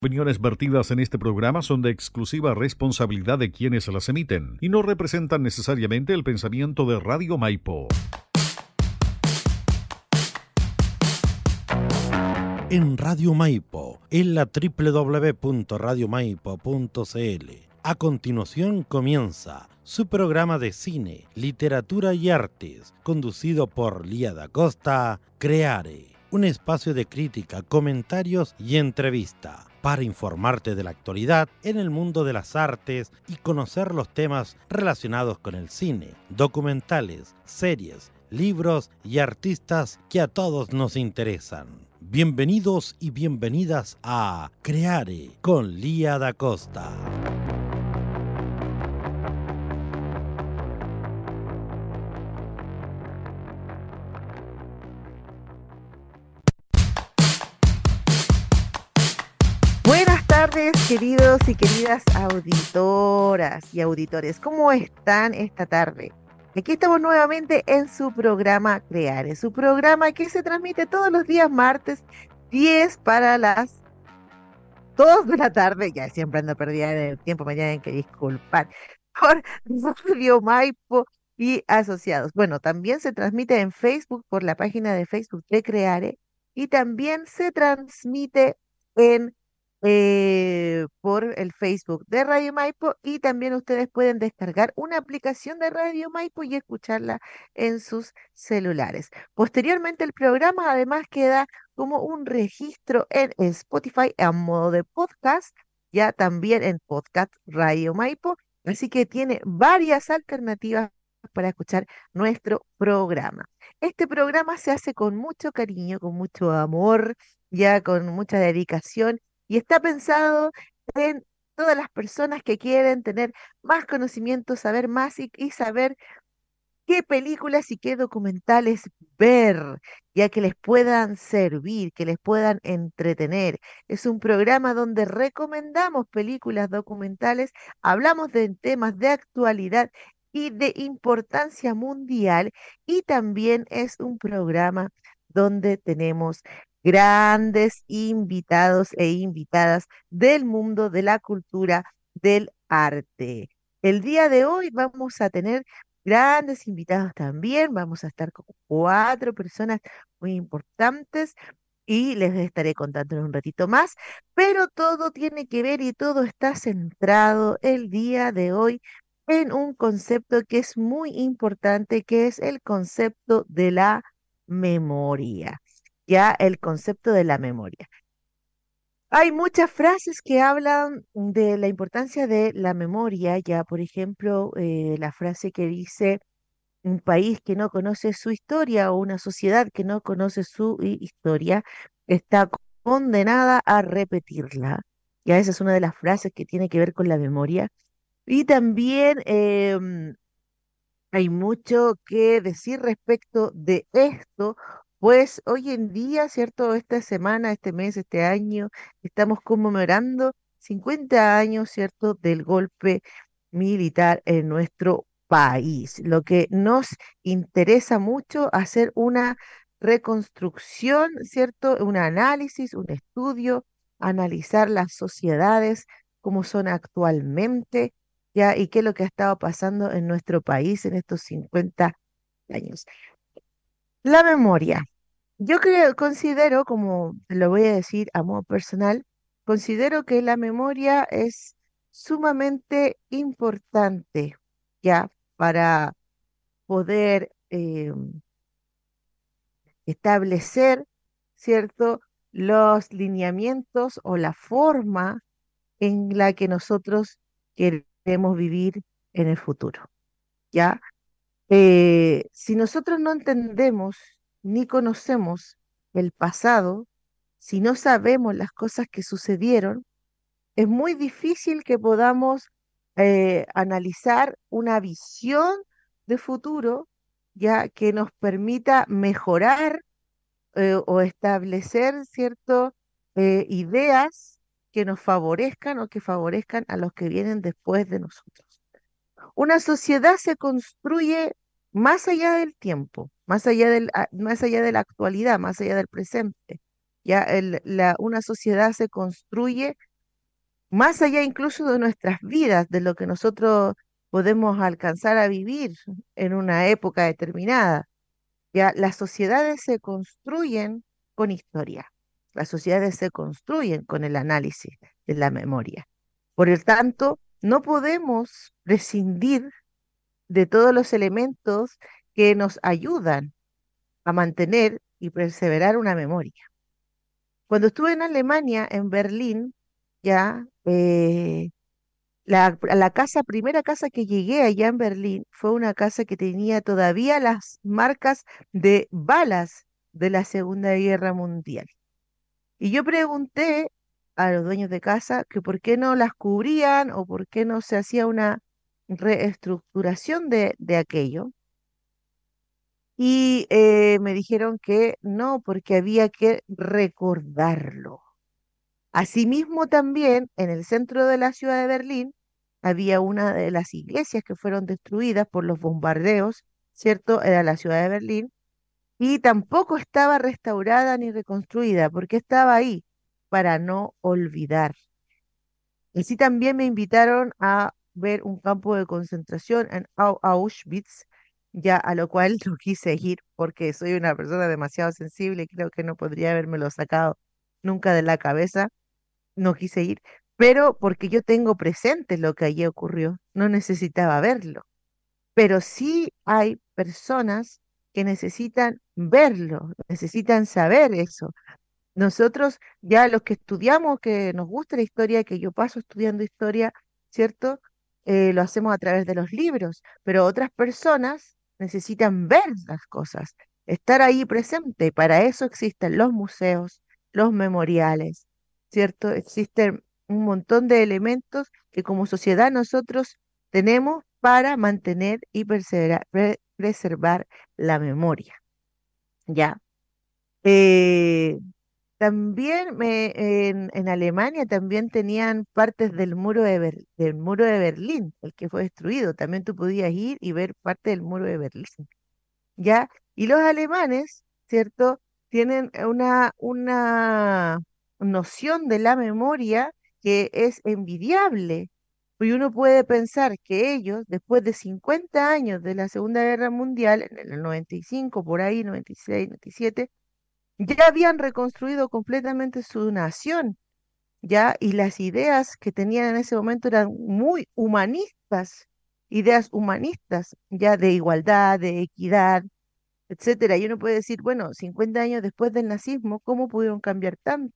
opiniones vertidas en este programa son de exclusiva responsabilidad de quienes las emiten y no representan necesariamente el pensamiento de Radio Maipo. En Radio Maipo, en la www.radiomaipo.cl. A continuación comienza su programa de cine, literatura y artes, conducido por Lía da Costa, Creare, un espacio de crítica, comentarios y entrevista para informarte de la actualidad en el mundo de las artes y conocer los temas relacionados con el cine, documentales, series, libros y artistas que a todos nos interesan. Bienvenidos y bienvenidas a Creare con Lía da Costa. Queridos y queridas auditoras y auditores. ¿Cómo están esta tarde? Aquí estamos nuevamente en su programa Creare, su programa que se transmite todos los días martes 10 para las 2 de la tarde. Ya siempre ando perdida en el tiempo, me tienen que disculpar. Por Radio Maipo y asociados. Bueno, también se transmite en Facebook por la página de Facebook de Creare y también se transmite en eh, por el Facebook de Radio Maipo y también ustedes pueden descargar una aplicación de Radio Maipo y escucharla en sus celulares. Posteriormente el programa además queda como un registro en Spotify a modo de podcast, ya también en podcast Radio Maipo, así que tiene varias alternativas para escuchar nuestro programa. Este programa se hace con mucho cariño, con mucho amor, ya con mucha dedicación y está pensado en todas las personas que quieren tener más conocimiento, saber más y, saber qué películas y qué documentales ver, ya que les puedan servir, que les puedan entretener. Es un programa donde recomendamos películas documentales, hablamos de temas de actualidad y de importancia mundial y también es un programa donde tenemos grandes invitados e invitadas del mundo de la cultura del arte. El día de hoy vamos a tener grandes invitados también, vamos a estar con cuatro personas muy importantes y les estaré contando en un ratito más, pero todo tiene que ver y todo está centrado el día de hoy en un concepto que es muy importante, que es el concepto de la memoria ya el concepto de la memoria. Hay muchas frases que hablan de la importancia de la memoria, ya por ejemplo, eh, la frase que dice, un país que no conoce su historia o una sociedad que no conoce su historia está condenada a repetirla. Ya esa es una de las frases que tiene que ver con la memoria. Y también em, hay mucho que decir respecto de esto pues hoy en día, ¿cierto? Esta semana, este mes, este año, estamos conmemorando 50 años, ¿cierto?, del golpe militar en nuestro país. Lo que nos interesa mucho hacer una reconstrucción, ¿cierto? Un análisis, un estudio, analizar las sociedades, cómo son actualmente, ya, y qué es lo que ha estado pasando en nuestro país en estos 50 años. La memoria. Yo creo, considero, como lo voy a decir a modo personal, considero que la memoria es sumamente importante ya para poder eh, establecer, ¿cierto?, los lineamientos o la forma en la que nosotros queremos vivir en el futuro. ¿Ya? Eh, si nosotros no entendemos ni conocemos el pasado, si no sabemos las cosas que sucedieron, es muy difícil que podamos eh, analizar una visión de futuro ya que nos permita mejorar eh, o establecer ciertas ideas que nos favorezcan o que favorezcan a los que vienen después de nosotros. Una sociedad se construye más allá del tiempo, más allá, del, ah, más allá de la actualidad, más allá del presente. Ya una sociedad se construye más allá incluso de nuestras vidas, de lo que nosotros podemos alcanzar a vivir en una época determinada. Ya las sociedades se construyen con historia. Las sociedades se construyen con el análisis de la memoria. Por el tanto, no podemos prescindir de todos los elementos que nos ayudan a mantener y perseverar una memoria. Cuando estuve en Alemania, en Berlín, ya eh, la, casa, primera casa que llegué allá en Berlín fue una casa que tenía todavía las marcas de balas de la Segunda Guerra Mundial. Y yo pregunté a los dueños de casa que por qué no las cubrían o por qué no se hacía una reestructuración de, de aquello. Y eh, me dijeron que no, porque había que recordarlo. Asimismo, también en el centro de la ciudad de Berlín había una de las iglesias que fueron destruidas por los bombardeos, ¿cierto? Era la ciudad de Berlín, y tampoco estaba restaurada ni reconstruida, porque estaba ahí para no olvidar. Así también me invitaron a ver un campo de concentración en Auschwitz, ya a lo cual no quise ir porque soy una persona demasiado sensible y creo que no podría lo sacado nunca de la cabeza. No quise ir, pero porque yo tengo presente lo que allí ocurrió, no necesitaba verlo. Pero sí hay personas que necesitan verlo, necesitan saber eso. Nosotros, ya los que estudiamos, que nos gusta la historia, que yo paso estudiando historia, ¿cierto? Eh, lo hacemos a través de los libros, pero otras personas necesitan ver las cosas, estar ahí presente. Para eso existen los museos, los memoriales, ¿cierto? Existen un montón de elementos que como sociedad nosotros tenemos para mantener y preservar la memoria. ¿Ya? Eh, también me, en, Alemania también tenían partes del muro de, del muro de Berlín, el que fue destruido. También tú podías ir y ver parte del muro de Berlín. ¿Ya? Y los alemanes, ¿cierto? Tienen una, una noción de la memoria que es envidiable. Y uno puede pensar que ellos, después de 50 años de la Segunda Guerra Mundial, en el 95, por ahí, 96, 97, ya habían reconstruido completamente su nación, ya, y las ideas que tenían en ese momento eran muy humanistas, ideas humanistas, ya de igualdad, de equidad, etcétera. Y uno puede decir, bueno, 50 años después del nazismo, ¿cómo pudieron cambiar tanto?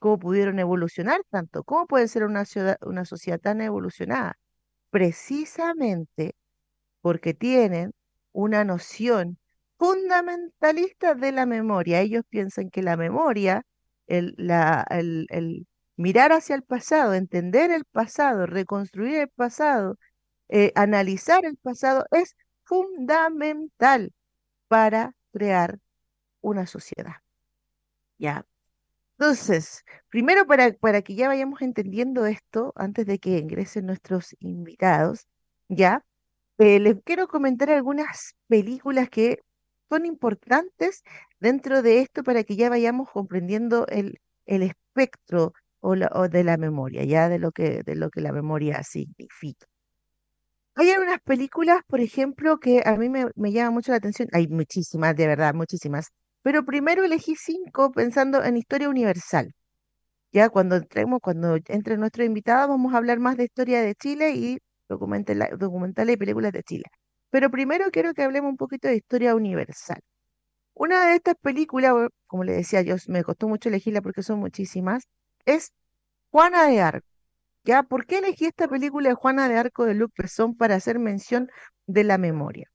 ¿Cómo pudieron evolucionar tanto? ¿Cómo puede ser una, una sociedad tan evolucionada? Precisamente porque tienen una noción fundamentalistas de la memoria. Ellos piensan que la memoria, el, mirar hacia el pasado, entender el pasado, reconstruir el pasado, eh, analizar el pasado, es fundamental para crear una sociedad. ¿Ya? Entonces, primero para, para que ya vayamos entendiendo esto, antes de que ingresen nuestros invitados, ¿ya? Eh, les quiero comentar algunas películas que son importantes dentro de esto para que ya vayamos comprendiendo el, el espectro o, de la memoria, ya de lo que, de lo que la memoria significa. Hay algunas películas, por ejemplo, que a mí me, me llama mucho la atención. Hay muchísimas, de verdad, muchísimas. Pero primero elegí cinco pensando en historia universal. Ya cuando entremos, cuando entre nuestro invitado, vamos a hablar más de historia de Chile y documentales y películas de Chile. Pero primero quiero que hablemos un poquito de historia universal. Una de estas películas, como le decía yo, me costó mucho elegirla porque son muchísimas, es Juana de Arco. ¿Ya? ¿Por qué elegí esta película de Juana de Arco de Luc Besson para hacer mención de la memoria?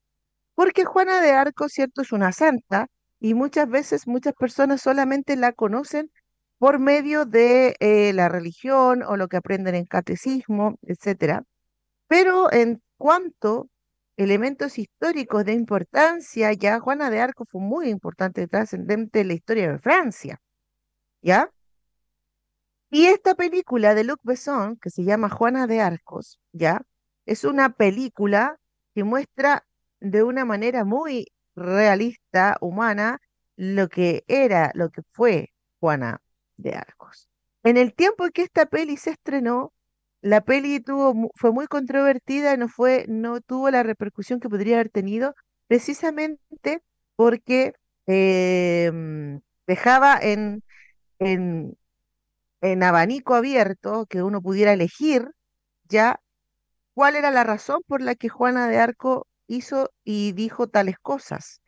Porque Juana de Arco, cierto, es una santa y muchas veces muchas personas solamente la conocen por medio de eh, la religión o lo que aprenden en catecismo, etcétera. Pero en cuanto elementos históricos de importancia, ya Juana de Arco fue muy importante, trascendente en la historia de Francia, ¿ya? Y esta película de Luc Besson, que se llama Juana de Arcos, ¿ya? Es una película que muestra de una manera muy realista, humana, lo que era, lo que fue Juana de Arcos. En el tiempo en que esta peli se estrenó, la peli tuvo, fue muy controvertida, no fue, no tuvo la repercusión que podría haber tenido, precisamente porque em, dejaba en, en, en abanico abierto que uno pudiera elegir ya cuál era la razón por la que Juana de Arco hizo y dijo tales cosas.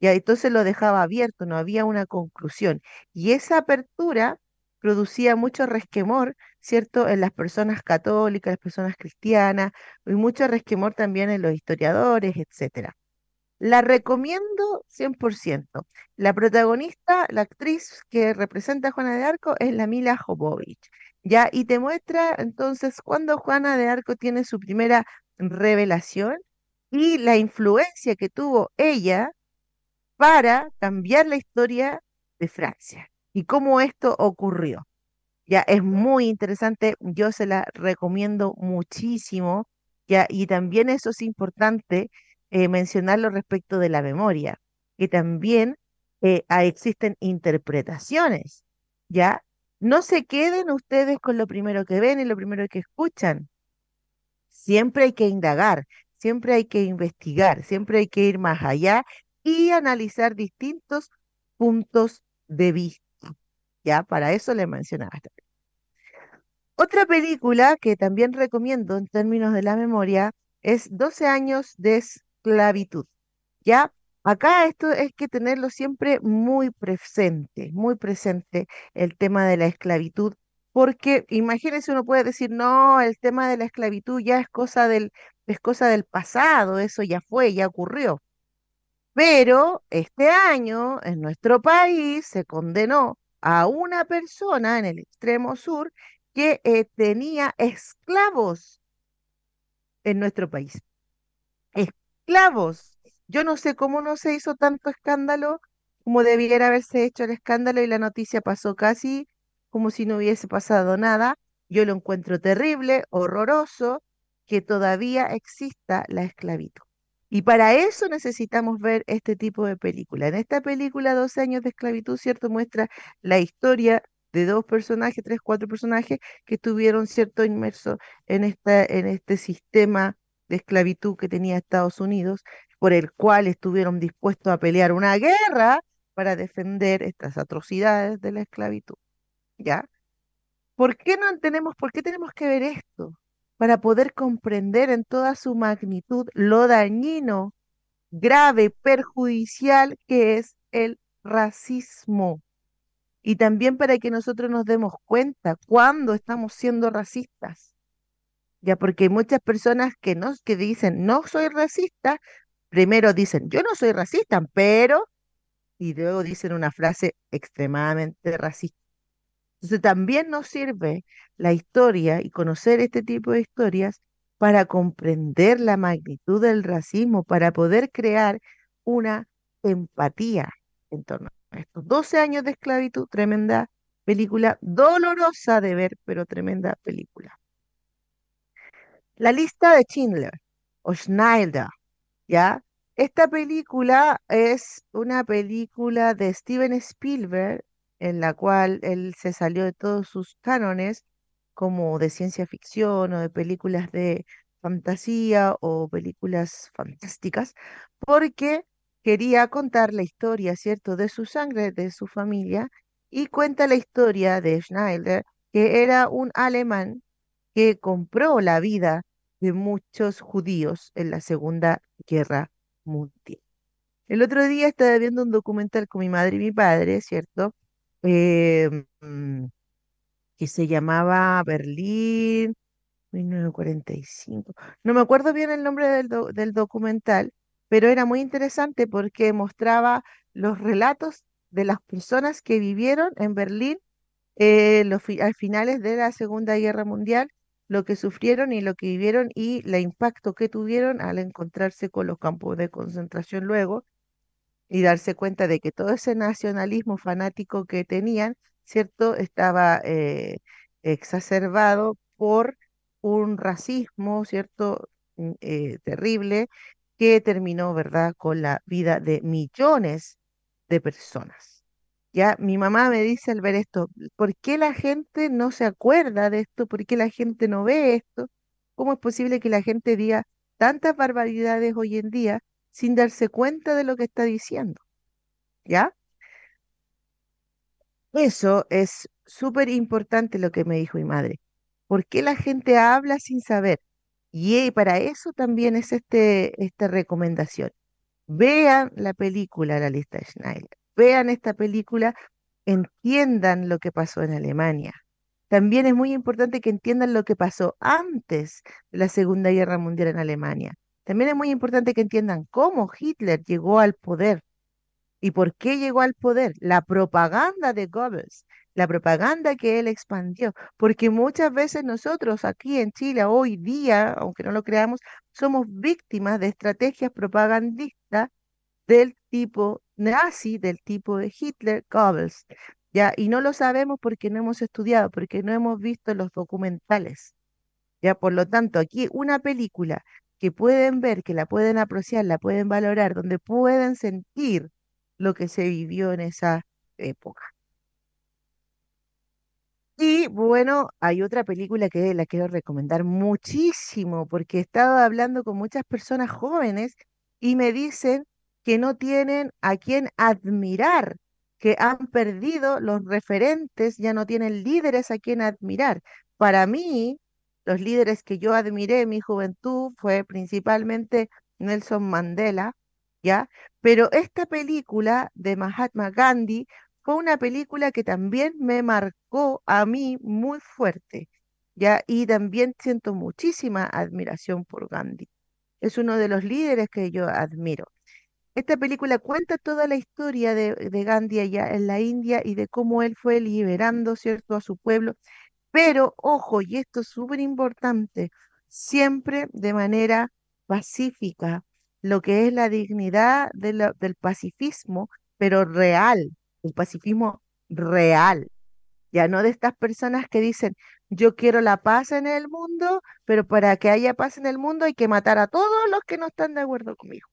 Ya entonces lo dejaba abierto, no había una conclusión. Y esa apertura producía mucho resquemor, ¿cierto?, en las personas católicas, las personas cristianas, y mucho resquemor también en los historiadores, etcétera. La recomiendo 100%. La protagonista, la actriz que representa a Juana de Arco es la Mila Jovovich. ¿ya? Y te muestra entonces cuando Juana de Arco tiene su primera revelación y la influencia que tuvo ella para cambiar la historia de Francia y cómo esto ocurrió. Ya es muy interesante, yo se la recomiendo muchísimo, ya, y también eso es importante eh, mencionarlo respecto de la memoria, que también eh, existen interpretaciones, ¿ya? No se queden ustedes con lo primero que ven y lo primero que escuchan. Siempre hay que indagar, siempre hay que investigar, siempre hay que ir más allá y analizar distintos puntos de vista. Ya, para eso le mencionaba. Otra película que también recomiendo en términos de la memoria es 12 años de esclavitud. Ya, acá esto es que tenerlo siempre muy presente, muy presente el tema de la esclavitud, porque imagínense, uno puede decir, no, el tema de la esclavitud ya es cosa del, es cosa del pasado, eso ya fue, ya ocurrió. Pero este año en nuestro país se condenó a una persona en el extremo sur que eh, tenía esclavos en nuestro país. Esclavos. Yo no sé cómo no se hizo tanto escándalo como debiera haberse hecho el escándalo y la noticia pasó casi como si no hubiese pasado nada. Yo lo encuentro terrible, horroroso, que todavía exista la esclavitud. Y para eso necesitamos ver este tipo de película. En esta película, 12 años de esclavitud, ¿cierto? Muestra la historia de dos personajes, tres, cuatro personajes que estuvieron, ¿cierto?, inmersos en, esta, en este sistema de esclavitud que tenía Estados Unidos, por el cual estuvieron dispuestos a pelear una guerra para defender estas atrocidades de la esclavitud. ¿Ya? ¿Por qué no tenemos, por qué tenemos que ver esto? para poder comprender en toda su magnitud lo dañino, grave, perjudicial que es el racismo. Y también para que nosotros nos demos cuenta cuando estamos siendo racistas. Ya porque hay muchas personas que, no, que dicen, no soy racista, primero dicen, yo no soy racista, pero, y luego dicen una frase extremadamente racista. Entonces también nos sirve la historia y conocer este tipo de historias para comprender la magnitud del racismo, para poder crear una empatía en torno a estos 12 años de esclavitud, tremenda película, dolorosa de ver, pero tremenda película. La lista de Schindler o Schneider, ¿ya? Esta película es una película de Steven Spielberg en la cual él se salió de todos sus cánones, como de ciencia ficción o de películas de fantasía o películas fantásticas, porque quería contar la historia, ¿cierto?, de su sangre, de su familia, y cuenta la historia de Schneider, que era un alemán que compró la vida de muchos judíos en la Segunda Guerra Mundial. El otro día estaba viendo un documental con mi madre y mi padre, ¿cierto? eh, mm, que se llamaba Berlín, 1945. No me acuerdo bien el nombre del, del documental, pero era muy interesante porque mostraba los relatos de las personas que vivieron en Berlín eh, al finales de la Segunda Guerra Mundial, lo que sufrieron y lo que vivieron y el impacto que tuvieron al encontrarse con los campos de concentración luego y darse cuenta de que todo ese nacionalismo fanático que tenían, ¿cierto?, estaba eh, exacerbado por un racismo, ¿cierto?, mm, eh, terrible que terminó, ¿verdad?, con la vida de millones de personas. Ya, mi mamá me dice al ver esto, ¿por qué la gente no se acuerda de esto? ¿Por qué la gente no ve esto? ¿Cómo es posible que la gente diga tantas barbaridades hoy en día sin darse cuenta de lo que está diciendo? ¿Ya? Eso es súper importante lo que me dijo mi madre. ¿Por qué la gente habla sin saber? Y eh, para eso también es este, esta recomendación. Vean la película La lista de Schneider. Vean esta película, entiendan lo que pasó en Alemania. También es muy importante que entiendan lo que pasó antes de la Segunda Guerra Mundial en Alemania. También es muy importante que entiendan cómo Hitler llegó al poder ¿Y por qué llegó al poder? La propaganda de Goebbels, la propaganda que él expandió, porque muchas veces nosotros aquí en Chile hoy día, aunque no lo creamos, somos víctimas de estrategias propagandistas del tipo nazi, del tipo de Hitler, Goebbels, ¿ya? Y no lo sabemos porque no hemos estudiado, porque no hemos visto los documentales, ¿ya? Por lo tanto, aquí una película que pueden ver, que la pueden apreciar, la pueden valorar, donde pueden sentir lo que se vivió en esa época. Y bueno, hay otra película que la quiero recomendar muchísimo porque he estado hablando con muchas personas jóvenes y me dicen que no tienen a quien admirar, que han perdido los referentes, ya no tienen líderes a quien admirar. Para mí, los líderes que yo admiré en mi juventud fue principalmente Nelson Mandela, ¿ya? Pero esta película de Mahatma Gandhi fue una película que también me marcó a mí muy fuerte, ¿ya? Y también siento muchísima admiración por Gandhi. Es uno de los líderes que yo admiro. Esta película cuenta toda la historia de, Gandhi allá en la India y de cómo él fue liberando, ¿cierto?, a su pueblo. Pero, ojo, y esto es súper importante, siempre de manera pacífica, lo que es la dignidad del pacifismo, pero real, el pacifismo real, ya no de estas personas que dicen, yo quiero la paz en el mundo, pero para que haya paz en el mundo hay que matar a todos los que no están de acuerdo conmigo.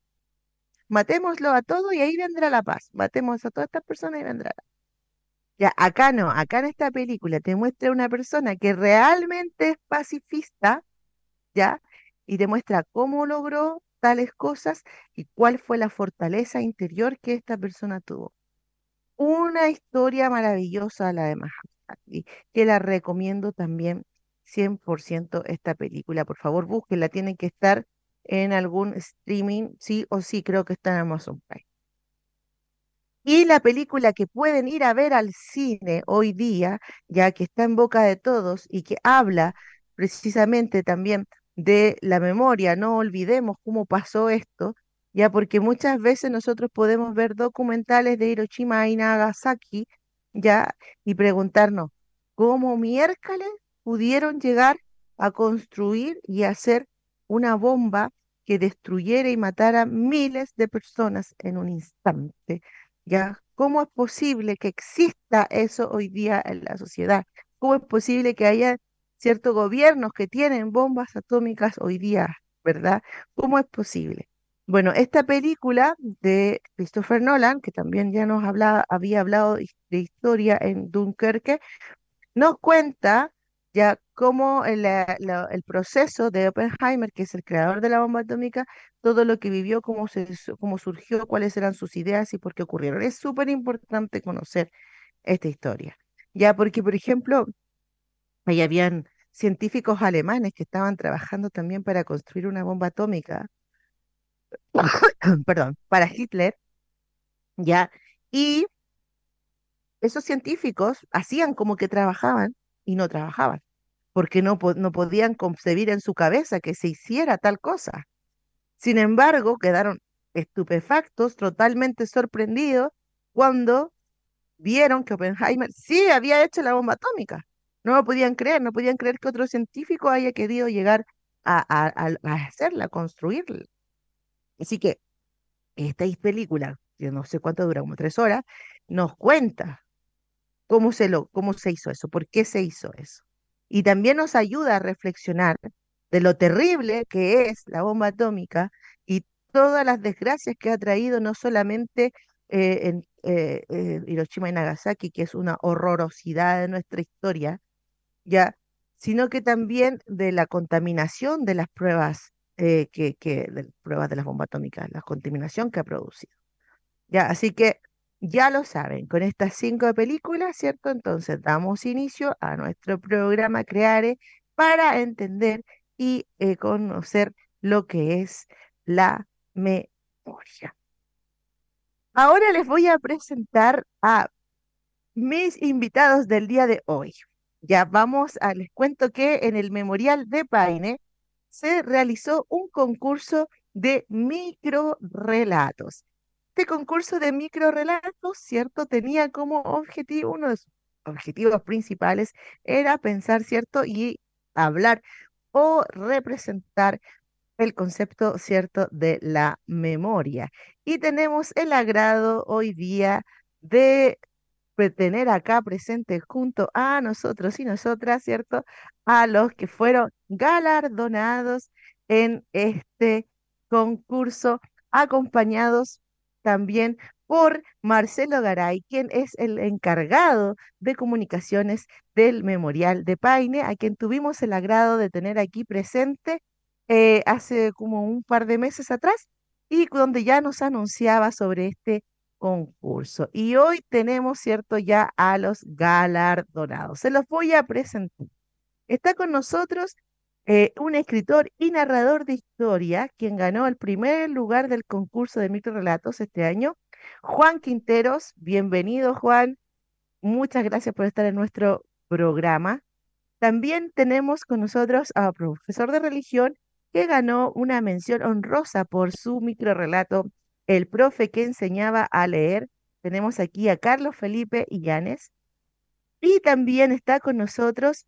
Matémoslo a todos y ahí vendrá la paz. Matemos a todas estas personas y vendrá la paz. Ya, acá no, acá en esta película te muestra una persona que realmente es pacifista, ¿ya? Y te muestra cómo logró tales cosas y cuál fue la fortaleza interior que esta persona tuvo. Una historia maravillosa la de Mahatma que la recomiendo también 100% esta película. Por favor, búsquenla, tiene que estar en algún streaming, sí o sí, creo que está en Amazon Prime. Y la película que pueden ir a ver al cine hoy día, ya que está en boca de todos y que habla precisamente también de la memoria, no olvidemos cómo pasó esto, ya porque muchas veces nosotros podemos ver documentales de Hiroshima y Nagasaki, ya, y preguntarnos, ¿cómo miércoles pudieron llegar a construir y hacer una bomba que destruyera y matara miles de personas en un instante? ¿Ya? ¿Cómo es posible que exista eso hoy día en la sociedad? ¿Cómo es posible que haya ciertos gobiernos que tienen bombas atómicas hoy día, ¿verdad? ¿Cómo es posible? Bueno, esta película de Christopher Nolan, que también ya nos había hablado de historia en Dunkerque, nos cuenta ya cómo el, el, proceso de Oppenheimer, que es el creador de la bomba atómica, todo lo que vivió, cómo, se, cómo surgió, cuáles eran sus ideas y por qué ocurrieron. Es súper importante conocer esta historia. Ya, porque, por ejemplo, Ahí habían científicos alemanes que estaban trabajando también para construir una bomba atómica, perdón, para Hitler, ¿ya? Y esos científicos hacían como que trabajaban y no trabajaban, porque no, no podían concebir en su cabeza que se hiciera tal cosa. Sin embargo, quedaron estupefactos, totalmente sorprendidos, cuando vieron que Oppenheimer sí había hecho la bomba atómica. No lo podían creer, no podían creer que otro científico haya querido llegar a, hacerla, a construirla. Así que esta película, que no sé cuánto dura, como tres horas, nos cuenta cómo se, lo, cómo se hizo eso, por qué se hizo eso. Y también nos ayuda a reflexionar de lo terrible que es la bomba atómica y todas las desgracias que ha traído no solamente eh, eh, eh, Hiroshima y Nagasaki, que es una horrorosidad de nuestra historia, ya, sino que también de la contaminación de las pruebas, que, que, de pruebas de las bombas atómicas, la contaminación que ha producido. Ya, así que ya lo saben, con estas cinco películas, ¿cierto? Entonces damos inicio a nuestro programa Creare para entender y conocer lo que es la memoria. Ahora les voy a presentar a mis invitados del día de hoy. Ya vamos a, les cuento que en el Memorial de Paine se realizó un concurso de microrelatos. Este concurso de microrelatos, ¿cierto? Tenía como objetivo, uno de sus objetivos principales era pensar, ¿cierto? Y hablar o representar el concepto, ¿cierto?, de la memoria. Y tenemos el agrado hoy día de tener acá presente junto a nosotros y nosotras, ¿cierto?, a los que fueron galardonados en este concurso, acompañados también por Marcelo Garay, quien es el encargado de comunicaciones del Memorial de Paine, a quien tuvimos el agrado de tener aquí presente eh, hace como un par de meses atrás y donde ya nos anunciaba sobre este concurso. Y hoy tenemos, ¿cierto?, ya a los galardonados. Se los voy a presentar. Está con nosotros eh, un escritor y narrador de historia, quien ganó el primer lugar del concurso de microrelatos este año, Juan Quinteros. Bienvenido, Juan. Muchas gracias por estar en nuestro programa. También tenemos con nosotros a profesor de religión que ganó una mención honrosa por su microrelato El profe que enseñaba a leer. Tenemos aquí a Carlos Felipe Illanes. Y también está con nosotros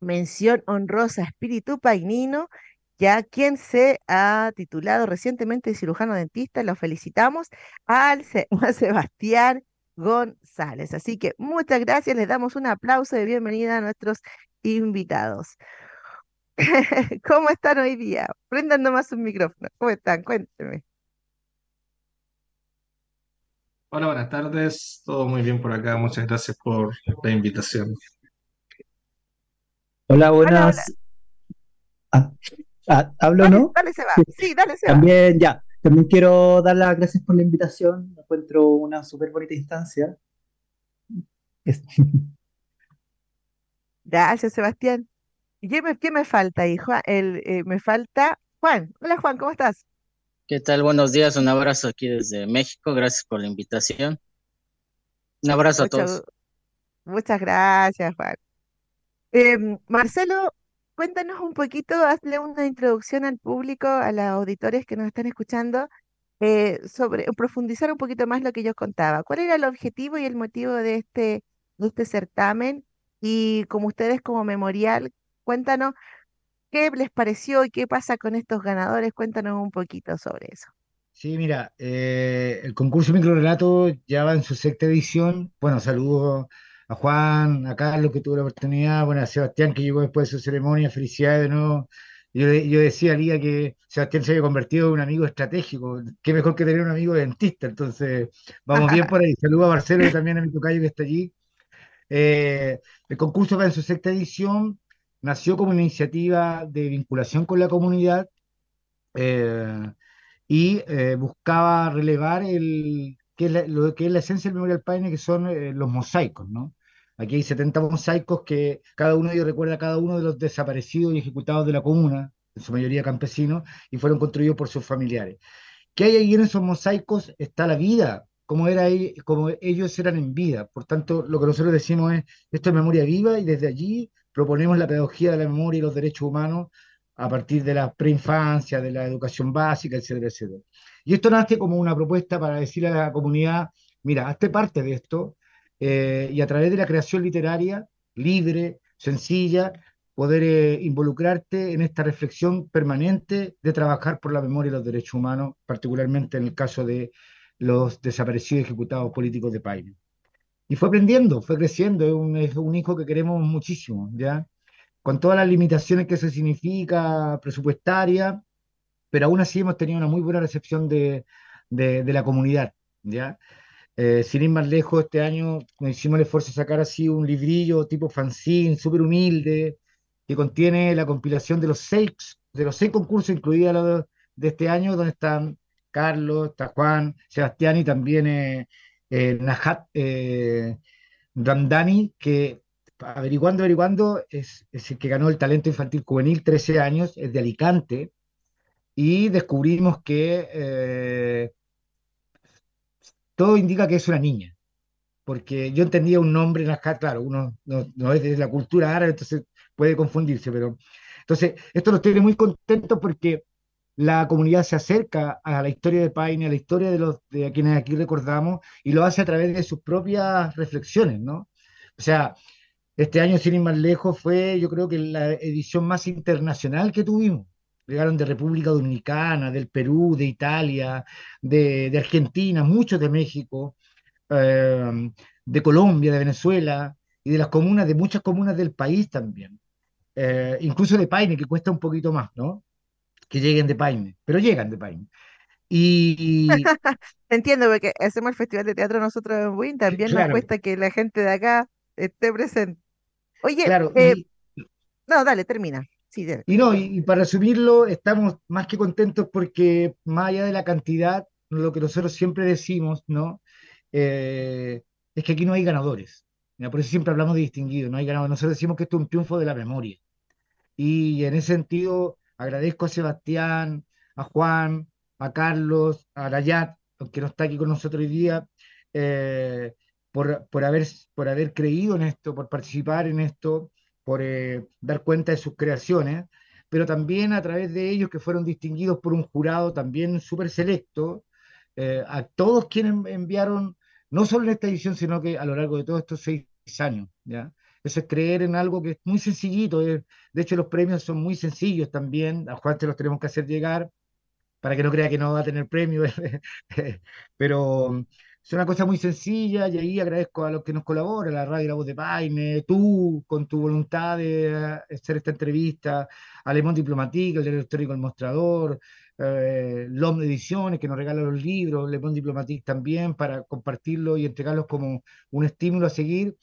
mención honrosa Espíritu Painino, ya quien se ha titulado recientemente cirujano dentista, lo felicitamos, al Sebastián González. Así que muchas gracias, les damos un aplauso de bienvenida a nuestros invitados. ¿Cómo están hoy día? Prendan nomás un micrófono. ¿Cómo están? Cuéntenme. Hola, buenas tardes. Todo muy bien por acá. Muchas gracias por la invitación. Hola, buenas. Ah, ah, ¿Hablo, no? Dale, se va. Sí, dale, se va. También, ya. También quiero dar las gracias por la invitación. encuentro una súper bonita instancia. Gracias, Sebastián. ¿Y qué me, qué me falta ahí, Juan? El, eh, me falta Juan. Hola, Juan, ¿cómo estás? ¿Qué tal? Buenos días, un abrazo aquí desde México. Gracias por la invitación. Un abrazo a todos. muchas gracias, Juan. Em, Marcelo, cuéntanos un poquito, hazle una introducción al público, a los auditores que nos están escuchando, eh, sobre profundizar un poquito más lo que yo contaba. ¿Cuál era el objetivo y el motivo de este, de este certamen? Y como ustedes como memorial, cuéntanos qué les pareció y qué pasa con estos ganadores. Cuéntanos un poquito sobre eso. Sí, mira, eh, el concurso Microrelato ya va en su sexta edición. Bueno, saludos a Juan, a Carlos que tuvo la oportunidad, bueno, a Sebastián que llegó después de su ceremonia, felicidades de nuevo. Yo, yo decía al día que Sebastián se había convertido en un amigo estratégico, qué mejor que tener un amigo dentista, entonces vamos bien por ahí. Saludo a Marcelo y también a mi tocayo que está allí. Eh, el concurso va en su sexta edición, nació como iniciativa de vinculación con la comunidad eh, y eh, buscaba relevar el, que es lo que es la esencia del Memorial Paine, que son los mosaicos, ¿no? Aquí hay 70 mosaicos que cada uno de ellos recuerda a cada uno de los desaparecidos y ejecutados de la comuna, en su mayoría campesinos, y fueron construidos por sus familiares. ¿Qué hay ahí en esos mosaicos? Está la vida, como, era, como ellos eran en vida. Por tanto, lo que nosotros decimos es, esto es memoria viva y desde allí proponemos la pedagogía de la memoria y los derechos humanos a partir de la preinfancia, de la educación básica, etcétera, etcétera. Y esto nace como una propuesta para decirle a la comunidad, mira, hazte parte de esto, eh, y a través de la creación literaria, libre, sencilla, poder eh, involucrarte en esta reflexión permanente de trabajar por la memoria y los derechos humanos, particularmente en el caso de los desaparecidos ejecutados políticos de Paine. Y fue aprendiendo, fue creciendo, es un, es un hijo que queremos muchísimo, ¿ya? Con todas las limitaciones que eso significa, presupuestaria, pero aún así hemos tenido una muy buena recepción de, de, de la comunidad, ¿ya? Eh, sin ir más lejos, este año nos hicimos el esfuerzo de sacar así un librillo tipo fanzine, súper humilde, que contiene la compilación de los seis, de los seis concursos, incluida los de este año, donde están Carlos, está Juan, Sebastián y también eh, eh, Najat eh, Ramdani, que averiguando, averiguando, es, es, el que ganó el talento infantil juvenil, 13 años, es de Alicante, y descubrimos que eh, todo indica que es una niña, porque yo entendía un nombre Najat, claro, uno no, no es de la cultura árabe, entonces puede confundirse, pero entonces esto nos tiene muy contentos porque la comunidad se acerca a la historia de Paine, a la historia de los de quienes aquí recordamos, y lo hace a través de sus propias reflexiones, ¿no? O sea, este año, sin ir más lejos, fue yo creo que la edición más internacional que tuvimos. Llegaron de República Dominicana, del Perú, de Italia, de, Argentina, muchos de México, eh, de Colombia, de Venezuela y de las comunas, de muchas comunas del país también. Eh, incluso de Paine, que cuesta un poquito más, ¿no? Que lleguen de Paine, pero llegan de Paine. Y, Entiendo, porque hacemos el Festival de Teatro nosotros en Win, también nos claro, cuesta que la gente de acá esté presente. Oye, claro, eh, y, no, dale, termina. Sí, dale. y no, y, y para resumirlo, estamos más que contentos porque más allá de la cantidad, lo que nosotros siempre decimos, ¿no? Eh, es que aquí no hay ganadores. Mira, por eso siempre hablamos de distinguido, no hay ganadores. Nosotros decimos que esto es un triunfo de la memoria. Y en ese sentido, agradezco a Sebastián, a Juan, a Carlos, a Rayat, que no está aquí con nosotros hoy día, eh, por, por haber, por haber creído en esto, por participar en esto, por eh, dar cuenta de sus creaciones, pero también a través de ellos que fueron distinguidos por un jurado también súper selecto, eh, a todos quienes enviaron, no solo en esta edición, sino que a lo largo de todos estos seis años, ¿ya? Eso es creer en algo que es muy sencillito. eh. De hecho, los premios son muy sencillos también. A Juan te los tenemos que hacer llegar para que no crea que no va a tener premio. Pero es una cosa muy sencilla y ahí agradezco a los que nos colaboran, la radio La Voz de Paine, tú con tu voluntad de eh, hacer esta entrevista, Alemón Diplomatique, el diario histórico El Mostrador, eh, LOM Ediciones que nos regala los libros, Le Monde Diplomatique también para compartirlo y entregarlos como un estímulo a seguir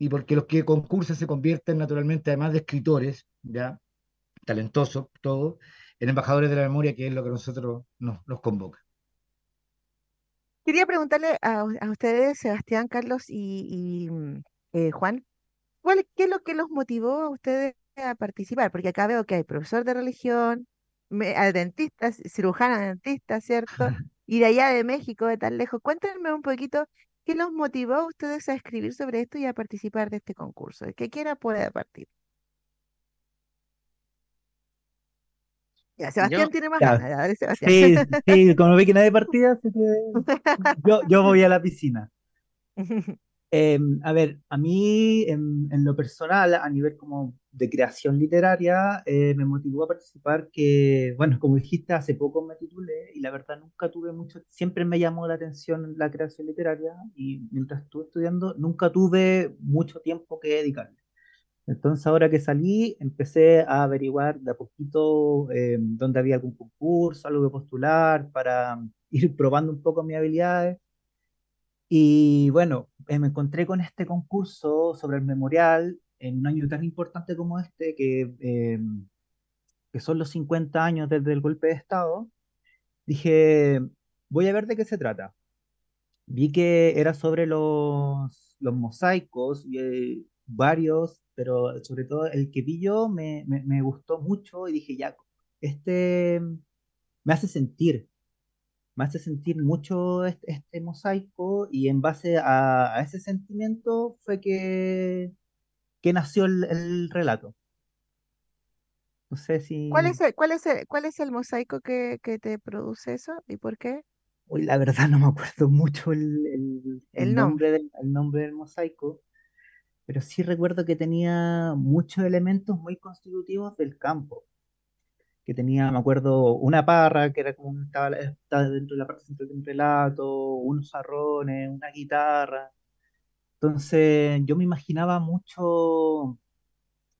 y porque los que concursan se convierten naturalmente, además de escritores, ya talentosos, todos, en embajadores de la memoria, que es lo que nosotros nos, nos convoca. Quería preguntarle a, a ustedes, Sebastián, Carlos y, y, eh, Juan, ¿cuál, qué es lo que los motivó a ustedes a participar? Porque acá veo que hay profesor de religión, me- a dentistas, cirujana dentista, ¿cierto? Y de allá de México, de tan lejos. Cuéntenme un poquito qué los motivó a ustedes a escribir sobre esto y a participar de este concurso. El que quiera puede partir. Ya, Sebastián Yo, tiene más Ya, ganas. Dale, Sebastián. sí, sí, como ve que nadie partida, así que yo, yo voy a la piscina. Eh, a ver, a mí en, en lo personal, a nivel como de creación literaria, eh, me motivó a participar que, bueno, como dijiste, hace poco me titulé y la verdad nunca tuve mucho, siempre me llamó la atención la creación literaria y mientras estuve estudiando nunca tuve mucho tiempo que dedicarle. Entonces ahora que salí, empecé a averiguar de a poquito eh, dónde había algún concurso, algo que postular para ir probando un poco mis habilidades. Y bueno, eh, me encontré con este concurso sobre el memorial en un año tan importante como este, que, eh, que son los 50 años desde el golpe de Estado. Dije, voy a ver de qué se trata. Vi que era sobre los, los mosaicos, y, eh, varios, pero sobre todo el que vi yo me, me, me gustó mucho y dije, ya, este me hace sentir, me hace sentir mucho este, este mosaico y en base a, a ese sentimiento fue que, que nació el, el relato. No sé ¿Cuál si, es el, cuál es el, cuál es el mosaico que, que te produce eso y por qué? hoy la verdad no me acuerdo mucho el, el, nombre. nombre del, el nombre del mosaico, pero sí recuerdo que tenía muchos elementos muy constitutivos del campo. Que tenía, me acuerdo, una parra que era como estaba, estaba dentro de la parte central de un relato, unos jarrones, una guitarra. Entonces yo me imaginaba mucho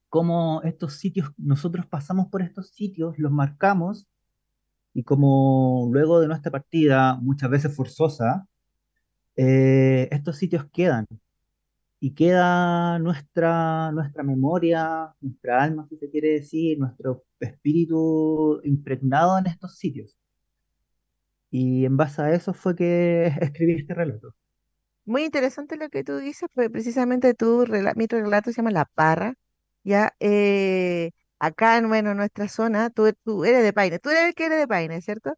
cómo estos sitios, nosotros pasamos por estos sitios, los marcamos y como luego de nuestra partida, muchas veces forzosa, eh, estos sitios quedan y queda nuestra, nuestra memoria, nuestra alma, si se quiere decir, nuestro espíritu impregnado en estos sitios. Y en base a eso fue que escribí este relato. Muy interesante lo que tú dices, pues precisamente tu rela- mi relato se llama La Parra, ya eh, acá en bueno, nuestra zona, tú, tú eres de Paine, tú eres el que eres de Paine, ¿cierto?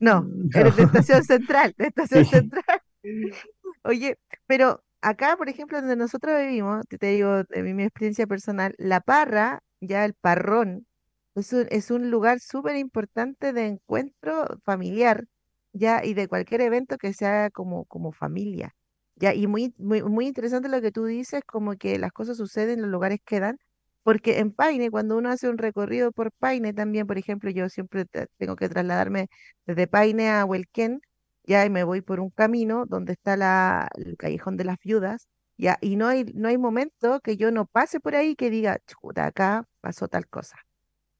No, Mm, eres de. Estación Central, de Estación Sí. Central. Oye, pero acá, por ejemplo, donde nosotros vivimos, te, te digo, de mi, mi experiencia personal, La Parra, ya el Parrón, es un, es un lugar súper importante de encuentro familiar, ya, y de cualquier evento que sea como, como familia. Ya, y muy, muy, muy interesante lo que tú dices, como que las cosas suceden, los lugares quedan, porque en Paine, cuando uno hace un recorrido por Paine también, por ejemplo, yo siempre te- tengo que trasladarme desde Paine a Huelquén, ya y me voy por un camino donde está la, el Callejón de las Viudas, ya, y no hay, no hay momento que yo no pase por ahí que diga, chuta, acá pasó tal cosa,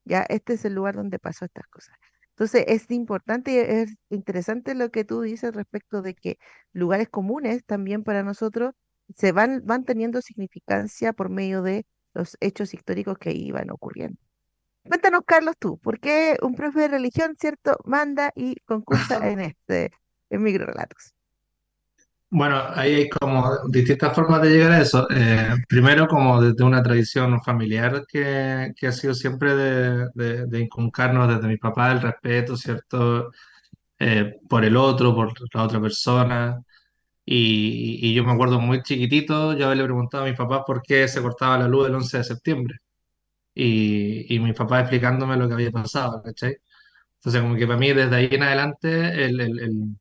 ya, este es el lugar donde pasó estas cosas. Entonces, es importante y es interesante lo que tú dices respecto de que lugares comunes también para nosotros se van, van teniendo significancia por medio de los hechos históricos que iban ocurriendo. Cuéntanos, Carlos, tú, ¿por qué un profe de religión, cierto, manda y concursa en este, en microrelatos? Bueno, ahí hay como distintas formas de llegar a eso. Eh, primero, como desde una tradición familiar que, que ha sido siempre de, de, de inculcarnos desde mi papá el respeto, ¿cierto? Eh, por el otro, por la otra persona. Y, y yo me acuerdo muy chiquitito, yo le preguntaba a mis papás por qué se cortaba la luz el 11 de septiembre. Y, y mi papá explicándome lo que había pasado, ¿cachai? Entonces, como que para mí, desde ahí en adelante, el, el, el-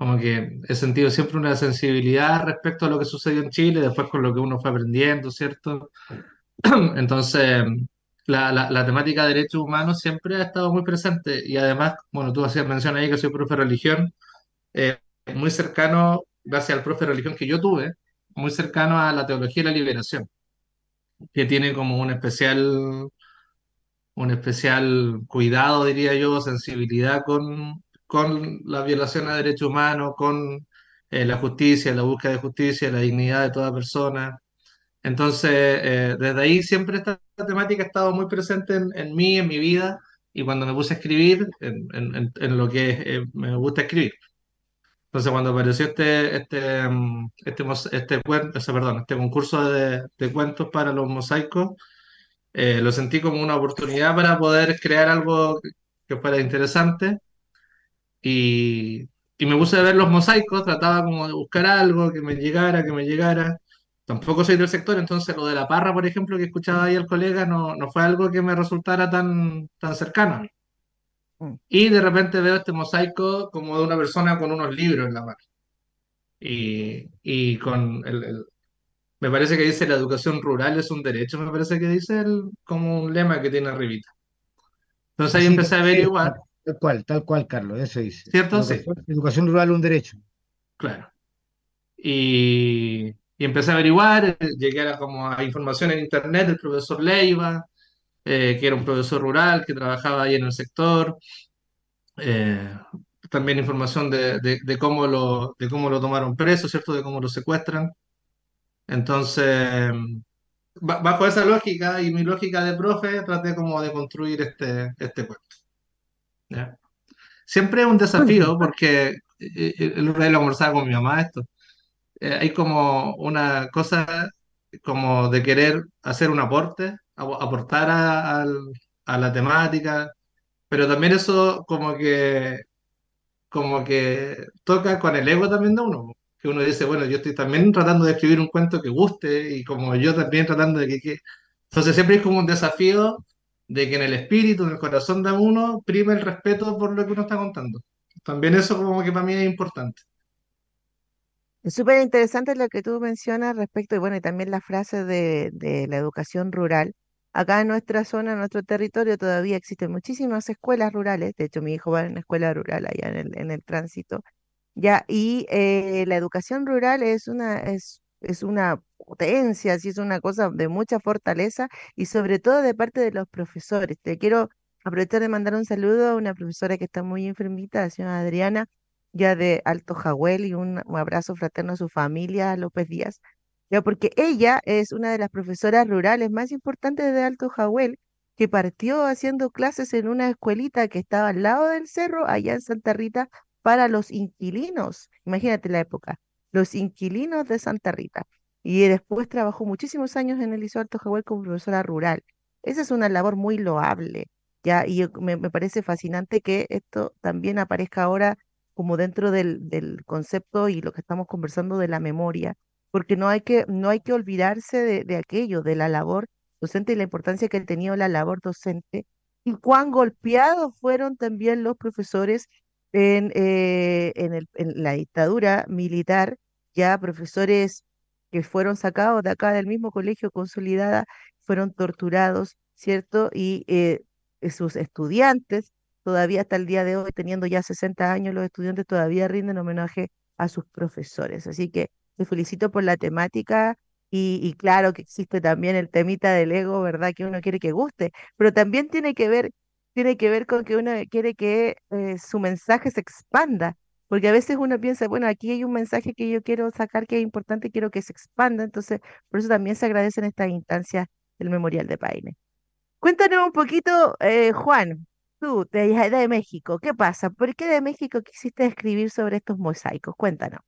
como que he sentido siempre una sensibilidad respecto a lo que sucedió en Chile, después con lo que uno fue aprendiendo, ¿cierto? Entonces, la, la, la temática de derechos humanos siempre ha estado muy presente y además, bueno, tú hacías mención ahí que soy profe de religión, eh, muy cercano, gracias al profe de religión que yo tuve, muy cercano a la teología de la liberación, que tiene como un especial, un especial cuidado, diría yo, sensibilidad con, con la violación a derechos humanos, con eh, la justicia, la búsqueda de justicia, la dignidad de toda persona. Entonces, eh, desde ahí siempre esta temática ha estado muy presente en, en mí, en mi vida, y cuando me puse a escribir, en, en- en- lo que eh, me gusta escribir. Entonces, cuando apareció este, este, mm, este, este, sea, perdón, este concurso de, de cuentos para los mosaicos, eh, lo sentí como una oportunidad para poder crear algo que fuera interesante y, y me puse a ver los mosaicos, trataba como de buscar algo que me llegara, que me llegara. Tampoco soy del sector, entonces lo de la parra, por ejemplo, que escuchaba ahí el colega, no, no fue algo que me resultara tan, tan cercano. Mm. Y de repente veo este mosaico como de una persona con unos libros en la mano. Y, y con el, el- me parece que dice la educación rural es un derecho, me parece que dice el, como un lema que tiene arribita. Entonces ahí empecé a averiguar, tal cual, tal cual, Carlos, eso dice. ¿cierto? Sí, Educación, educación rural, un derecho. claro. Y, y empecé a averiguar, eh, llegué a, como a información en internet del profesor Leiva, eh, que era un profesor rural que trabajaba ahí en el sector. eh, también información de, de- de cómo lo, de cómo lo tomaron preso, ¿cierto? De cómo lo secuestran. Entonces, ba- bajo esa lógica y mi lógica de profe, traté como de construir este, este cuento. ¿Ya? Siempre es un desafío porque eh, eh, el otro día lo conversaba con mi mamá esto. eh, hay como una cosa como de querer hacer un aporte, ap- aportar a, al- a la temática, pero también eso como que, como que toca con el ego también de uno, que uno dice, bueno, yo estoy también tratando de escribir un cuento que guste y como yo también tratando de que... que- Entonces siempre es como un desafío de que en el espíritu, en el corazón de uno, prime el respeto por lo que uno está contando. También eso como que para mí es importante. Es súper interesante lo que tú mencionas respecto, y bueno, y también la frase de, de la educación rural. Acá en nuestra zona, en nuestro territorio, todavía existen muchísimas escuelas rurales. De hecho, mi hijo va en una escuela rural allá en el, en el tránsito. Ya, y eh, la educación rural es una, es, es una potencia, sí, es una cosa de mucha fortaleza y sobre todo de parte de los profesores. Te quiero aprovechar de mandar un saludo a una profesora que está muy enfermita, la señora Adriana ya de Alto Jahuel y un, abrazo fraterno a su familia, López Díaz, ya porque ella es una de las profesoras rurales más importantes de Alto Jahuel, que partió haciendo clases en una escuelita que estaba al lado del cerro, allá en Santa Rita, para los inquilinos. Imagínate la época, los inquilinos de Santa Rita. Y después trabajó muchísimos años en el Liceo Alto Jahuel como profesora rural. Esa es una labor muy loable, ya, y me, me parece fascinante que esto también aparezca ahora como dentro del, del concepto y lo que estamos conversando de la memoria, porque no hay que, no hay que olvidarse de, de aquello, de la labor docente y la importancia que ha tenido la labor docente, y cuán golpeados fueron también los profesores en, eh, en la dictadura militar, ya profesores que fueron sacados de acá del mismo colegio consolidada, fueron torturados, ¿cierto? Y eh, sus estudiantes, todavía hasta el día de hoy, teniendo ya 60 años, los estudiantes todavía rinden homenaje a sus profesores. Así que te felicito por la temática y, y claro que existe también el temita del ego, ¿verdad? Que uno quiere que guste, pero también tiene que ver, tiene que ver con que uno quiere que eh, su mensaje se expanda. Porque a veces uno piensa, bueno, aquí hay un mensaje que yo quiero sacar que es importante, quiero que se expanda. Entonces, por eso también se agradecen estas instancias del Memorial de Paine. Cuéntanos un poquito, eh, Juan, tú, de, de México, ¿qué pasa? ¿Por qué de México quisiste escribir sobre estos mosaicos? Cuéntanos.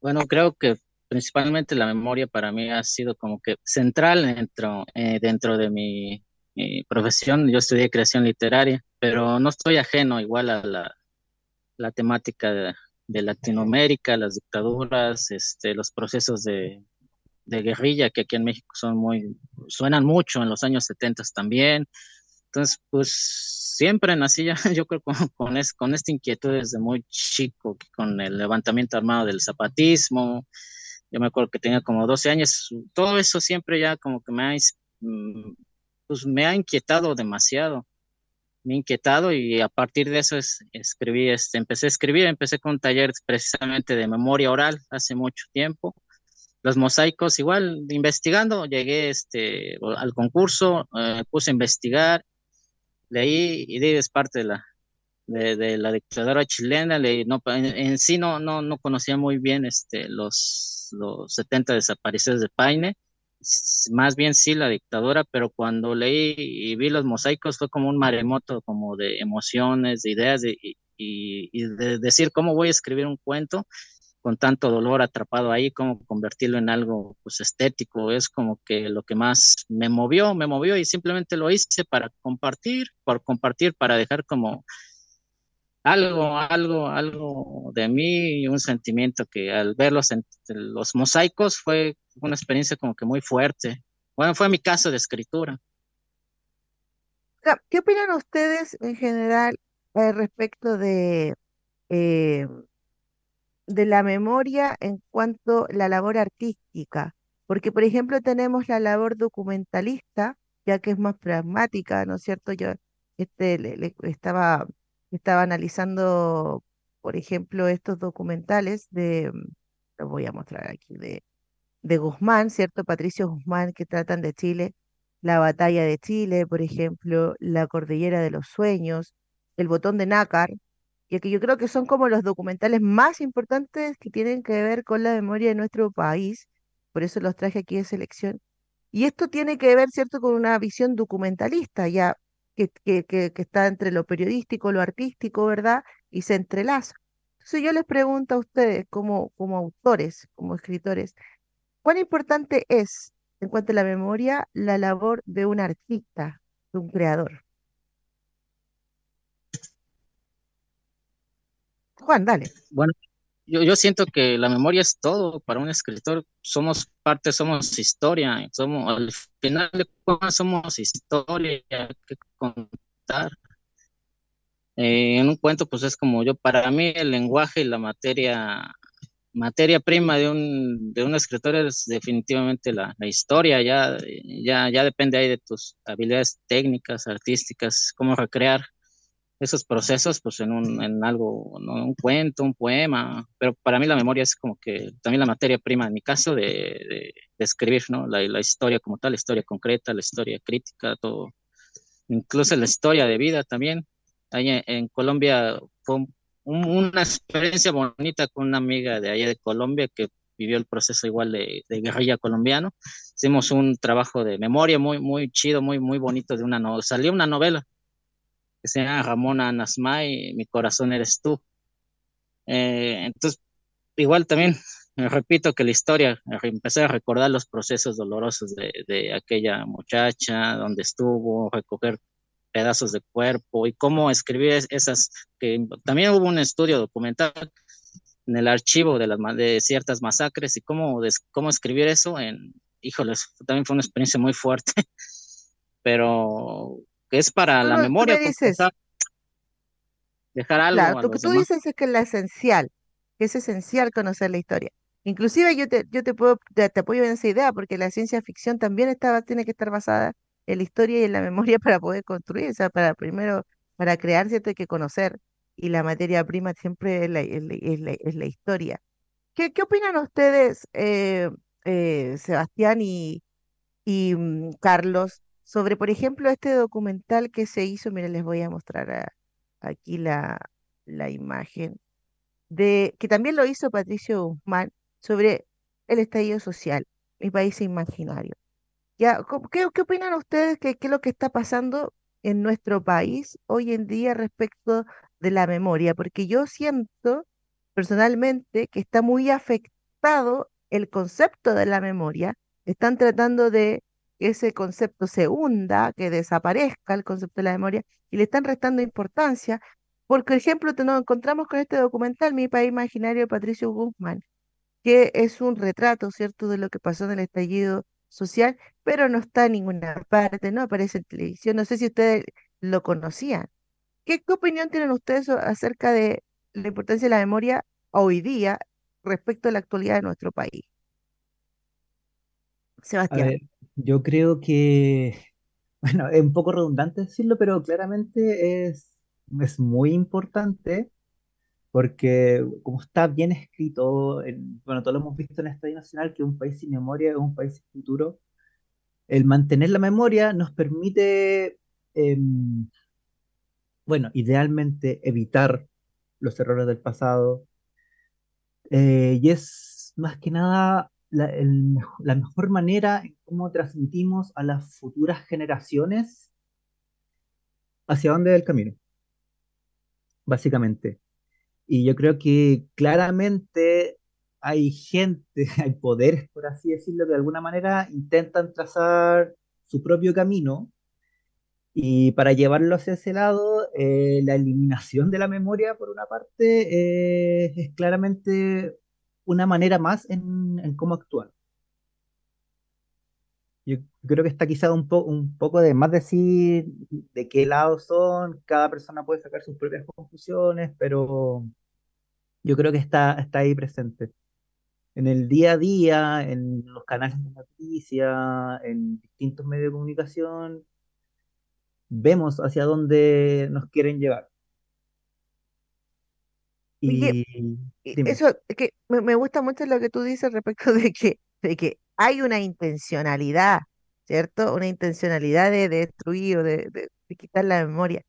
Bueno, creo que principalmente la memoria para mí ha sido como que central dentro, eh, dentro de mi, mi profesión. Yo estudié creación literaria, pero no estoy ajeno igual a la, la temática de, de Latinoamérica, las dictaduras, este, los procesos de, de guerrilla que aquí en México son muy, suenan mucho en los años 70 también. Entonces, pues siempre nací ya, yo creo, con, con, es, con esta inquietud desde muy chico, con el levantamiento armado del zapatismo. Yo me acuerdo que tenía como 12 años, todo eso siempre ya como que me ha, pues me ha inquietado demasiado, me ha inquietado y a partir de eso es, escribí, este, empecé a escribir, empecé con un taller precisamente de memoria oral hace mucho tiempo. Los mosaicos, igual, investigando, llegué este, al concurso, eh, puse a investigar, leí y es parte de la, de, la dictadura chilena, leí, no, en, en, sí no, no, no conocía muy bien este, los, los 70 desaparecidos de Paine, más bien sí la dictadura, pero cuando leí y vi los mosaicos fue como un maremoto como de emociones, de ideas de, y, de decir cómo voy a escribir un cuento con tanto dolor atrapado ahí, cómo convertirlo en algo pues estético, es como que lo que más me movió, me movió y simplemente lo hice para compartir, por compartir, para dejar como algo, algo, algo de mí y un sentimiento que al ver los, los mosaicos fue una experiencia como que muy fuerte. Bueno, fue mi caso de escritura. ¿Qué opinan ustedes en general eh, respecto de, eh, de la memoria en cuanto a la labor artística? Porque, por ejemplo, tenemos la labor documentalista, ya que es más pragmática, ¿no es cierto? Yo este, estaba estaba analizando, por ejemplo, estos documentales de, los voy a mostrar aquí, de, de Guzmán, ¿cierto? Patricio Guzmán, que tratan de Chile, la batalla de Chile, por ejemplo, la cordillera de los sueños, el botón de nácar, y que yo creo que son como los documentales más importantes que tienen que ver con la memoria de nuestro país, por eso los traje aquí de selección. Y esto tiene que ver, ¿cierto?, con una visión documentalista, ya que, que, que, está entre lo periodístico, lo artístico, ¿verdad? Y se entrelaza. Entonces yo les pregunto a ustedes, como, como autores, como escritores, ¿cuán importante es, en cuanto a la memoria, la labor de un artista, de un creador? Juan, dale. Bueno, yo, yo siento que la memoria es todo para un escritor. Somos parte, somos historia. Somos, al final de cuentas, somos historia que contar. Eh, en un cuento, pues es como yo, para mí el lenguaje y la materia, materia prima de un, de un escritor es definitivamente la, la historia. Ya, ya, ya depende ahí de tus habilidades técnicas, artísticas, cómo recrear esos procesos pues en, un, en algo, ¿no? un cuento, un poema, pero para mí la memoria es como que también la materia prima, en mi caso, de, de, de escribir, ¿no? La, la, historia como tal, la historia concreta, la historia crítica, todo, incluso la historia de vida también. Ahí en, en Colombia fue un una experiencia bonita con una amiga de allá de Colombia que vivió el proceso igual de, guerrilla colombiano. Hicimos un trabajo de memoria muy, muy chido, muy, muy bonito de una novela. Salió una novela que se llama Ramona Nasmay, Mi corazón eres tú. Eh, entonces, igual también repito que la historia, empecé a recordar los procesos dolorosos de, de aquella muchacha, donde estuvo, recoger pedazos de cuerpo y cómo escribir esas, que también hubo un estudio documental en el archivo de, las, de ciertas masacres y cómo, cómo escribir eso en, híjoles, también fue una experiencia muy fuerte, pero que es para la memoria. Dices, dejar algo. Claro, lo que tú dices es que es esencial, que es esencial conocer la historia. Inclusive yo te, yo te puedo, te, apoyo en esa idea, porque la ciencia ficción también estaba, tiene que estar basada en la historia y en la memoria para poder construir, o sea, para primero, para crear, ¿cierto? Hay que conocer y la materia prima siempre es la, historia. ¿Qué, ¿Qué, opinan ustedes, eh, eh, Sebastián y, y mm, Carlos, sobre, por ejemplo, este documental que se hizo? Miren, les voy a mostrar aquí la, la imagen, de, que también lo hizo Patricio Guzmán, sobre el estallido social, mi país imaginario. Ya, ¿qué, opinan ustedes? ¿Qué, ¿Qué es lo que está pasando en nuestro país hoy en día respecto de la memoria, porque yo siento personalmente que está muy afectado el concepto de la memoria. Están tratando de que ese concepto se hunda, que desaparezca el concepto de la memoria, y le están restando importancia. Por ejemplo, nos encontramos con este documental, Mi País Imaginario de Patricio Guzmán, que es un retrato, ¿cierto?, de lo que pasó en el estallido social, pero no está en ninguna parte, no aparece en televisión. No sé si ustedes lo conocían. ¿Qué, opinión tienen ustedes acerca de la importancia de la memoria hoy día respecto a la actualidad de nuestro país? Sebastián. yo creo que, bueno, es un poco redundante decirlo, pero claramente es, es muy importante porque como está bien escrito, bueno, todos lo hemos visto en el Estadio Nacional, que un país sin memoria es un país sin futuro, el mantener la memoria nos permite em, bueno, idealmente evitar los errores del pasado. Eh, y es más que nada la, mejor manera en cómo transmitimos a las futuras generaciones hacia dónde es el camino, básicamente. Y yo creo que claramente hay gente, hay poderes, por así decirlo, que de alguna manera intentan trazar su propio camino y para llevarlo hacia ese lado, eh, la eliminación de la memoria, por una parte, eh, es claramente una manera más en, cómo actuar. Yo creo que está quizá un, un poco de más decir de qué lado son, cada persona puede sacar sus propias conclusiones, pero yo creo que está, está ahí presente. En el día a día, en los canales de noticias, en distintos medios de comunicación, vemos hacia dónde nos quieren llevar. Y, eso, que me, gusta mucho lo que tú dices respecto de que, de que hay una intencionalidad, ¿cierto? Una intencionalidad de, destruir o de, quitar la memoria.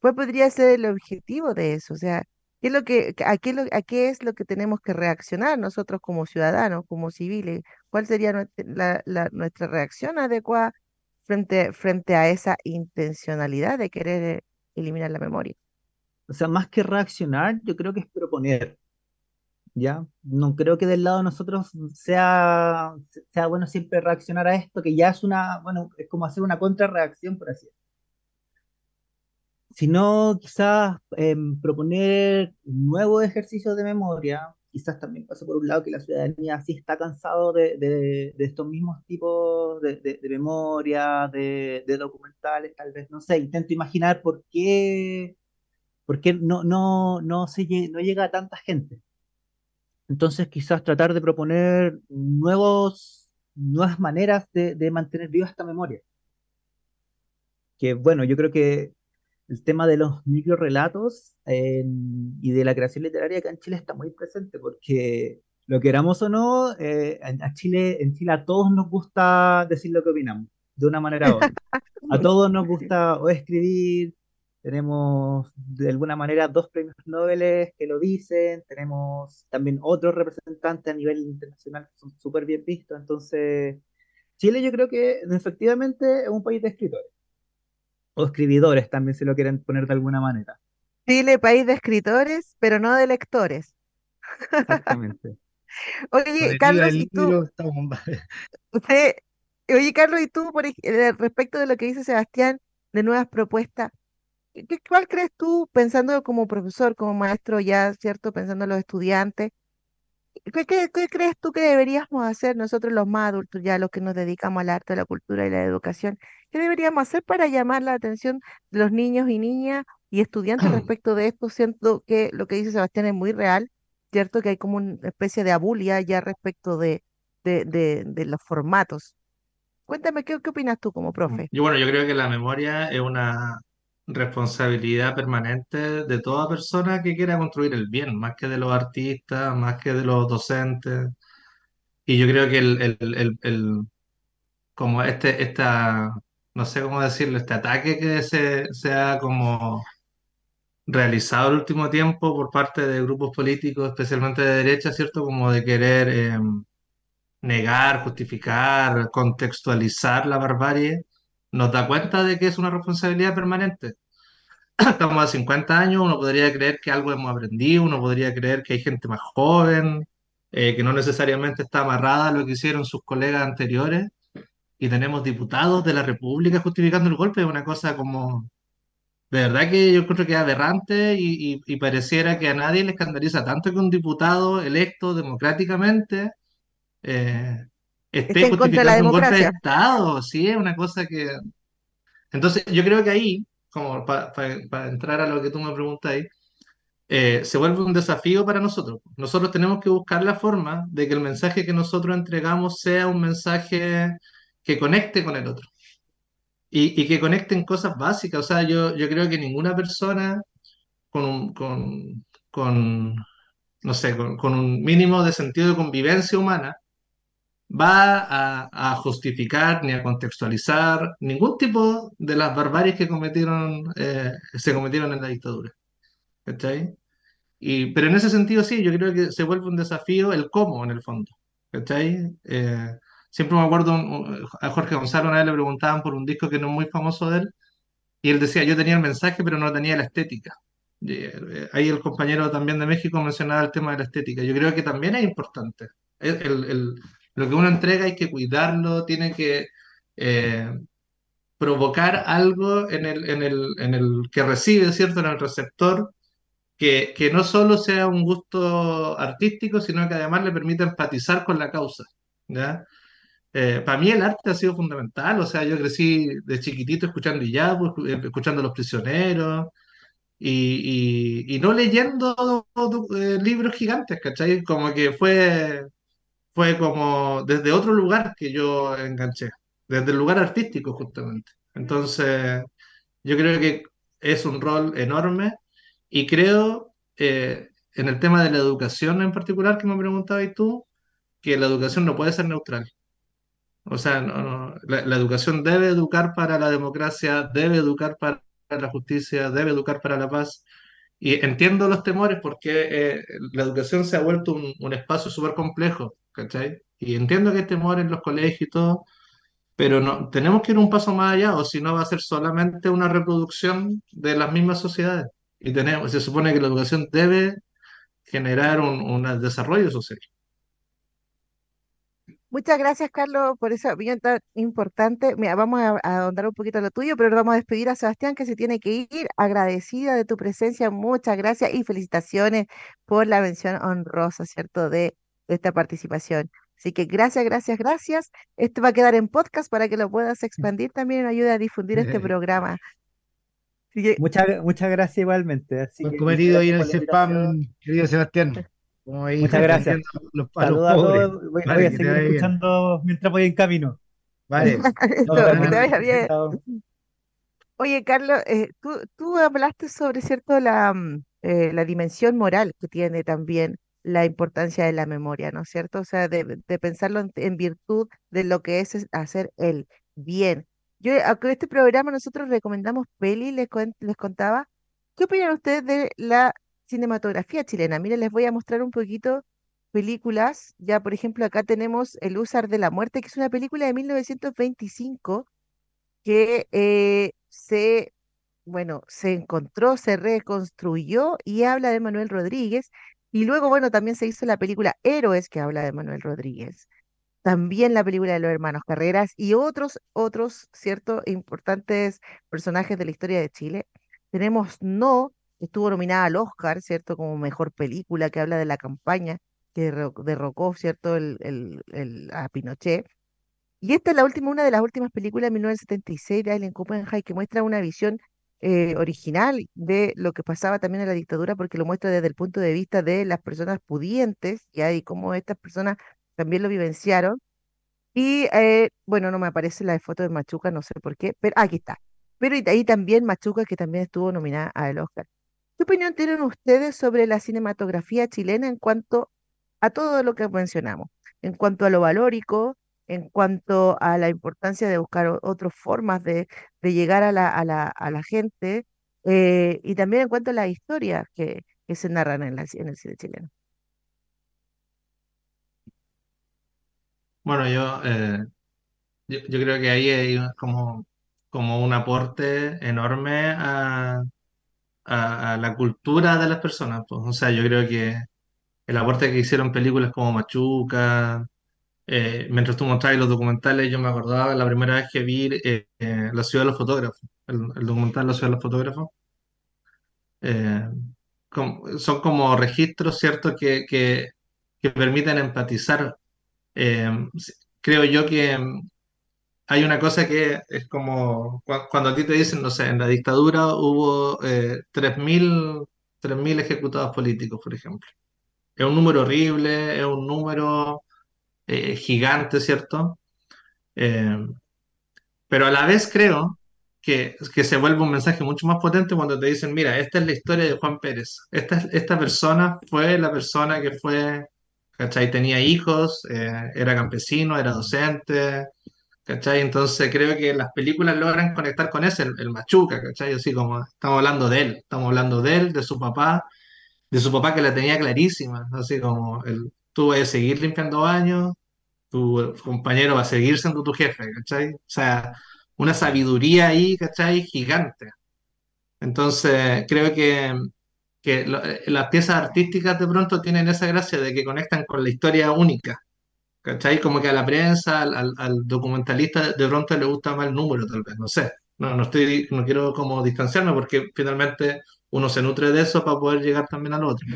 ¿Cuál podría ser el objetivo de eso? O sea, ¿qué es lo que, a, qué, es lo que tenemos que reaccionar nosotros como ciudadanos, como civiles? ¿Cuál sería nuestra, reacción adecuada frente, frente a esa intencionalidad de querer eliminar la memoria. O sea, más que reaccionar, yo creo que es proponer. ¿Ya? No creo que del lado de nosotros sea, sea bueno siempre reaccionar a esto, que ya es una, bueno, es como hacer una contrarreacción, por así decirlo. Sino quizás em, proponer nuevos ejercicios de memoria, quizás también pasa por un lado que la ciudadanía sí está cansado de, de, estos mismos tipos de, de memoria, de, documentales, tal vez, no sé, intento imaginar por qué, por qué no, no, no, se, no llega a tanta gente. Entonces quizás tratar de proponer nuevos, nuevas maneras de, mantener viva esta memoria. Que bueno, yo creo que el tema de los microrelatos y de la creación literaria acá en Chile está muy presente porque lo queramos o no, eh, a Chile, en Chile a todos nos gusta decir lo que opinamos, de una manera u otra. A todos nos gusta o escribir tenemos de alguna manera dos premios Nobel que lo dicen, tenemos también otros representantes a nivel internacional que son súper bien vistos, entonces Chile yo creo que efectivamente es un país de escritores, o escribidores también si lo quieren poner de alguna manera. Chile, país de escritores, pero no de lectores. Exactamente. Oye, Carlos, ¿y tú? oye, Carlos, ¿y tú, por, eh, respecto de lo que dice Sebastián, de nuevas propuestas, ¿qué, cuál crees tú, pensando como profesor, como maestro ya, ¿cierto? Pensando en los estudiantes, ¿qué, qué, qué crees tú que deberíamos hacer nosotros los más adultos, ya los que nos dedicamos al arte, a la cultura y la educación? ¿Qué deberíamos hacer para llamar la atención de los niños y niñas y estudiantes respecto de esto? Siento que lo que dice Sebastián es muy real ¿cierto? Que hay como una especie de abulia ya respecto de, de, de, los formatos. Cuéntame, ¿qué, ¿qué opinas tú como profe? Yo, bueno, yo creo que la memoria es una responsabilidad permanente de toda persona que quiera construir el bien, más que de los artistas, más que de los docentes. Y yo creo que el, el, el, el- como este, esta, no sé cómo decirlo, este ataque que se, se ha como realizado el último tiempo por parte de grupos políticos, especialmente de derecha, ¿cierto? Como de querer eh, negar, justificar, contextualizar la barbarie, nos da cuenta de que es una responsabilidad permanente. Estamos a 50 años, uno podría creer que algo hemos aprendido, uno podría creer que hay gente más joven, eh, que no necesariamente está amarrada a lo que hicieron sus colegas anteriores, y tenemos diputados de la República justificando el golpe, es una cosa como de verdad que yo creo que es aberrante y, pareciera que a nadie le escandaliza tanto que un diputado electo democráticamente eh, esté en contra de la un golpe de. Estado, sí, es una cosa que... Entonces yo creo que ahí, como para entrar a lo que tú me preguntáis, eh, se vuelve un desafío para nosotros. Nosotros tenemos que buscar la forma de que el mensaje que nosotros entregamos sea un mensaje que conecte con el otro. Y, y que conecten cosas básicas. O sea, yo, yo creo que ninguna persona con un, con, con, no sé, con, con un mínimo de sentido de convivencia humana, va a, a justificar ni a contextualizar ningún tipo de las barbaries que cometieron, eh, se cometieron en la dictadura. ¿Cachai? Y, pero en ese sentido sí, yo creo que se vuelve un desafío el cómo en el fondo. ¿Cachai? Eh, siempre me acuerdo un- a Jorge Gonzalo una vez le preguntaban por un disco que no es muy famoso de él, y él decía, yo tenía el mensaje, pero no tenía la estética. Y, eh, ahí el compañero también de México mencionaba el tema de la estética. Yo creo que también es importante. El- el- el- lo que uno entrega hay que cuidarlo, tiene que eh, provocar algo en el, en el, en el que recibe, ¿cierto? En el receptor, que, que no solo sea un gusto artístico, sino que además le permita empatizar con la causa. ¿ya? Eh, para mí el arte ha sido fundamental, o sea, yo crecí de chiquitito escuchando Iyapu, escu- eh, escuchando a Los Prisioneros y, y- y no leyendo eh, libros gigantes, ¿cachai? Como que fue, fue como desde otro lugar que yo enganché, desde el lugar artístico justamente. Entonces, yo creo que es un rol enorme y creo eh, en el tema de la educación en particular que me preguntabas tú, que la educación no puede ser neutral. O sea, no- no, la, la educación debe educar para la democracia, debe educar para la justicia, debe educar para la paz. Y entiendo los temores porque eh, la educación se ha vuelto un, un espacio súper complejo, ¿cachai? Y entiendo que hay temores en los colegios y todo, pero no, tenemos que ir un paso más allá, o si no va a ser solamente una reproducción de las mismas sociedades. Y tenemos, se supone que la educación debe generar un, un desarrollo social. Muchas gracias, Carlos, por esa opinión tan importante. Mira, vamos a, a ahondar un poquito lo tuyo, pero vamos a despedir a Sebastián, que se tiene que ir. Agradecida de tu presencia, muchas gracias y felicitaciones por la mención honrosa, ¿cierto?, de esta participación. Así que gracias, gracias, gracias. Esto va a quedar en podcast para que lo puedas expandir también y ayude a difundir este programa. Que, Muchas, muchas gracias igualmente. Así Buen cometido ahí en el spam, querido Sebastián. Como ahí Muchas gracias. los- a los todos. Voy, Vale, voy a seguir bien. escuchando mientras voy en camino. Vale. Bien. Oye, Carlos, eh, tú, tú hablaste sobre, ¿cierto?, la, mm, eh, la dimensión moral que tiene también la importancia de la memoria, ¿no es cierto? O sea, de, pensarlo en, virtud de lo que es hacer el bien. Yo, aunque este programa nosotros recomendamos peli, les, les contaba. ¿Qué opinan ustedes de la cinematografía chilena? Miren, les voy a mostrar un poquito películas. Ya, por ejemplo, acá tenemos El Usar de la Muerte, que es una película de 1925 que eh, se, bueno, se encontró, se reconstruyó y habla de Manuel Rodríguez. Y luego, bueno, también se hizo la película Héroes, que habla de Manuel Rodríguez. También la película de los hermanos Carreras y otros, otros, cierto, importantes personajes de la historia de Chile. Tenemos No, que estuvo nominada al Oscar, ¿cierto? Como mejor película que habla de la campaña que derrocó, ¿cierto?, el, el, a Pinochet. Y esta es la última, una de las últimas películas de 1976 de Allen Copenhagen que muestra una visión eh, original de lo que pasaba también en la dictadura, porque lo muestra desde el punto de vista de las personas pudientes, ¿ya? y cómo estas personas también lo vivenciaron. Y eh, bueno, no me aparece la foto de Machuca, no sé por qué, pero aquí está. Pero ahí también Machuca, que también estuvo nominada al Oscar. ¿Qué opinión tienen ustedes sobre la cinematografía chilena en cuanto a todo lo que mencionamos? En cuanto a lo valórico, en cuanto a la importancia de buscar otras formas de, llegar a la, a la, a la gente eh, y también en cuanto a las historias que, que se narran en, el cine chileno. Bueno, yo, eh, yo, creo que ahí hay como, como un aporte enorme a, a, la cultura de las personas. Pues. O sea, yo creo que el aporte que hicieron películas como Machuca, eh, mientras tú mostrabas los documentales, yo me acordaba la primera vez que vi eh, eh, La ciudad de los fotógrafos, el, documental La ciudad de los fotógrafos. son como registros, ¿cierto?, que, que, que permiten empatizar. creo yo que hay una cosa que es como cuando a ti te dicen, no sé, en la dictadura hubo 3.000 3.000 ejecutados políticos, por ejemplo. Es un número horrible, es un número eh, gigante, ¿cierto? Eh, pero a la vez creo que, que, se vuelve un mensaje mucho más potente cuando te dicen, mira, esta es la historia de Juan Pérez. Esta, esta persona fue la persona que fue, ¿cachai? Tenía hijos, eh, era campesino, era docente, ¿cachai? Entonces creo que las películas logran conectar con ese, el, machuca, ¿cachai? Así como estamos hablando de él, estamos hablando de él, de su papá, de su papá que la tenía clarísima, así como el, tú vas a seguir limpiando baños, tu compañero va a seguir siendo tu jefe, ¿cachai? O sea, una sabiduría ahí, ¿cachai? Gigante. Entonces, creo que, que las piezas artísticas de pronto tienen esa gracia de que conectan con la historia única, ¿cachai? Como que a la prensa, al, documentalista de pronto le gusta más el número, tal vez, no sé. No, no estoy, no quiero como distanciarme porque finalmente uno se nutre de eso para poder llegar también al otro.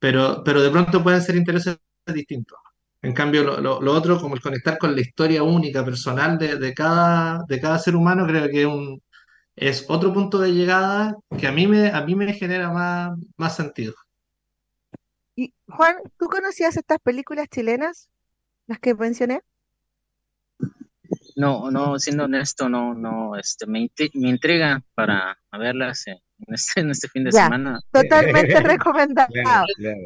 Pero, pero de pronto pueden ser intereses distintos. En cambio, lo, lo, otro, como el conectar con la historia única, personal de, de, cada, de cada ser humano, creo que es, un, es otro punto de llegada que a mí me, a mí me genera más, más sentido. Y Juan, ¿tú conocías estas películas chilenas, las que mencioné? No, no, siendo honesto, no, no, este, me, me intriga para verlas. Eh, este, en este, fin de semana. Totalmente recomendado.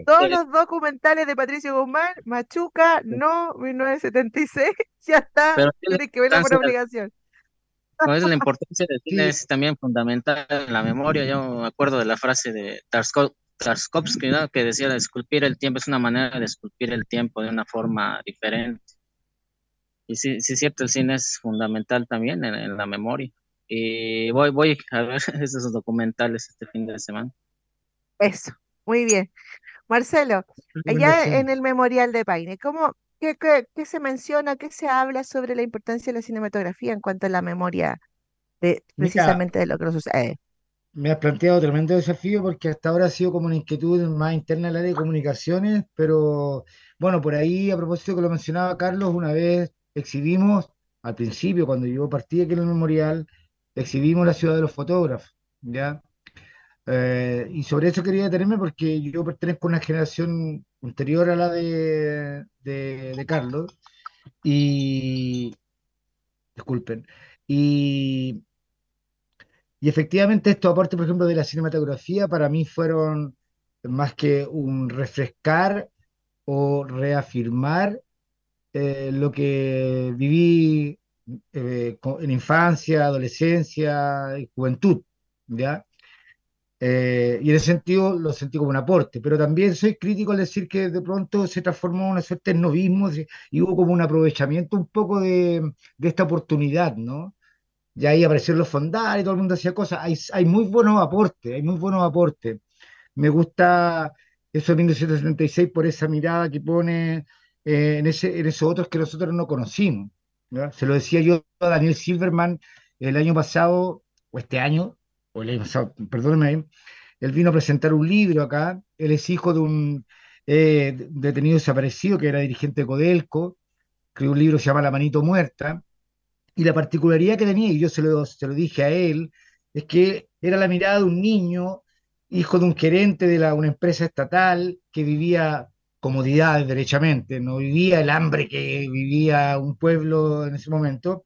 Todos los documentales de Patricio Guzmán, Machuca, no, 1976, ya está. Tiene que verlo por obligación. No, es la importancia del cine es también fundamental en la memoria. Yo me acuerdo de la frase de Tarskovsky, que decía, esculpir el tiempo es una manera de esculpir el tiempo de una forma diferente. Y sí, sí es cierto, el cine es fundamental también en la memoria. Y voy, voy a ver esos documentales este fin de semana. Eso, muy bien. Marcelo, allá en el Memorial de Paine, ¿cómo, qué, qué, se menciona, qué se habla sobre la importancia de la cinematografía en cuanto a la memoria de precisamente de lo que nos sucede? Me has planteado tremendo desafío porque hasta ahora ha sido como una inquietud más interna del área de comunicaciones, pero bueno, por ahí, a propósito que lo mencionaba Carlos, una vez exhibimos al principio, cuando yo partí aquí en el memorial, exhibimos la ciudad de los fotógrafos, ¿ya? Eh, y sobre eso quería detenerme porque yo pertenezco a una generación anterior a la de, de, Carlos y disculpen y, y efectivamente estos aportes por ejemplo de la cinematografía para mí fueron más que un refrescar o reafirmar eh, lo que viví eh, en infancia, adolescencia y juventud, ¿ya? Eh, y en ese sentido lo sentí como un aporte, pero también soy crítico al decir que de pronto se transformó en una suerte de novismo y hubo como un aprovechamiento un poco de, de esta oportunidad, ¿no? Y ahí aparecieron los fondales, todo el mundo hacía cosas. Hay, hay muy buenos aportes, hay muy buenos aportes. Me gusta eso de 1976 por esa mirada que pone eh, en, ese, en esos otros que nosotros no conocimos. Se lo decía yo a Daniel Silverman el año pasado, o este año, o el año pasado, perdónenme, él vino a presentar un libro acá. Él es hijo de un eh, detenido desaparecido que era dirigente de Codelco. Escribió un libro que se llama La Manito Muerta y la particularidad que tenía, y yo se lo, se lo dije a él, es que era la mirada de un niño, hijo de un gerente de una empresa estatal, que vivía comodidades derechamente, no vivía el hambre que vivía un pueblo en ese momento,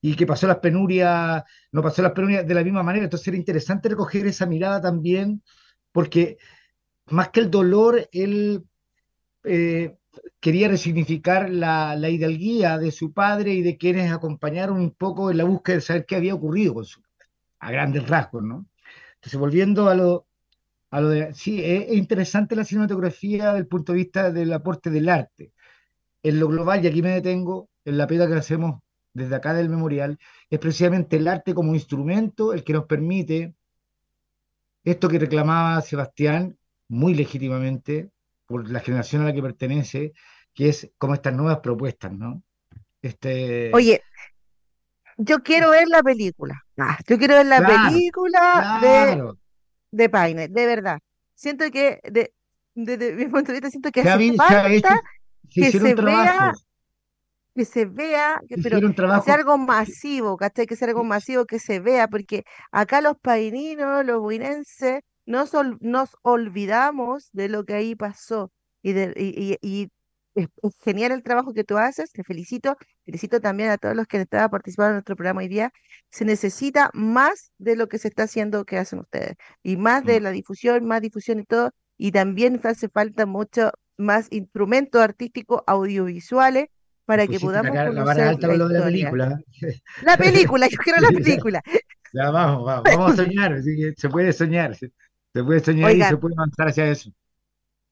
y que pasó las penurias, no pasó las penurias de la misma manera. Entonces era interesante recoger esa mirada también, porque más que el dolor, él eh, quería resignificar la, la, hidalguía de su padre y de quienes acompañaron un poco en la búsqueda de saber qué había ocurrido con su padre, a grandes rasgos, ¿no? Entonces, volviendo a lo, a lo de... Sí, es, interesante la cinematografía desde el punto de vista del aporte del arte. En lo global, y aquí me detengo, en la pega que hacemos desde acá del memorial, es precisamente el arte como instrumento el que nos permite esto que reclamaba Sebastián muy legítimamente, por la generación a la que pertenece, que es como estas nuevas propuestas, ¿no? Este... Oye, yo quiero ver la película. Ah, yo quiero ver la película de, de Paine, de verdad. Siento que, de, desde mi punto de vista, siento que hace falta que se vea que se vea, que, pero que sea algo masivo, ¿cachai? Que sea algo masivo, que se vea, porque acá los paininos, los buinenses, nos, nos olvidamos de lo que ahí pasó y, de, y, es, genial el trabajo que tú haces, te felicito, felicito también a todos los que estaban participando en nuestro programa hoy día. Se necesita más de lo que se está haciendo que hacen ustedes y más de mm. la difusión, más difusión y todo, y también hace falta mucho más instrumentos artísticos audiovisuales para que podamos la, conocer la, alta de la película. La película, yo quiero la película. Ya, vamos, vamos, vamos a soñar, se puede soñar. Se puede soñar y se puede avanzar hacia eso.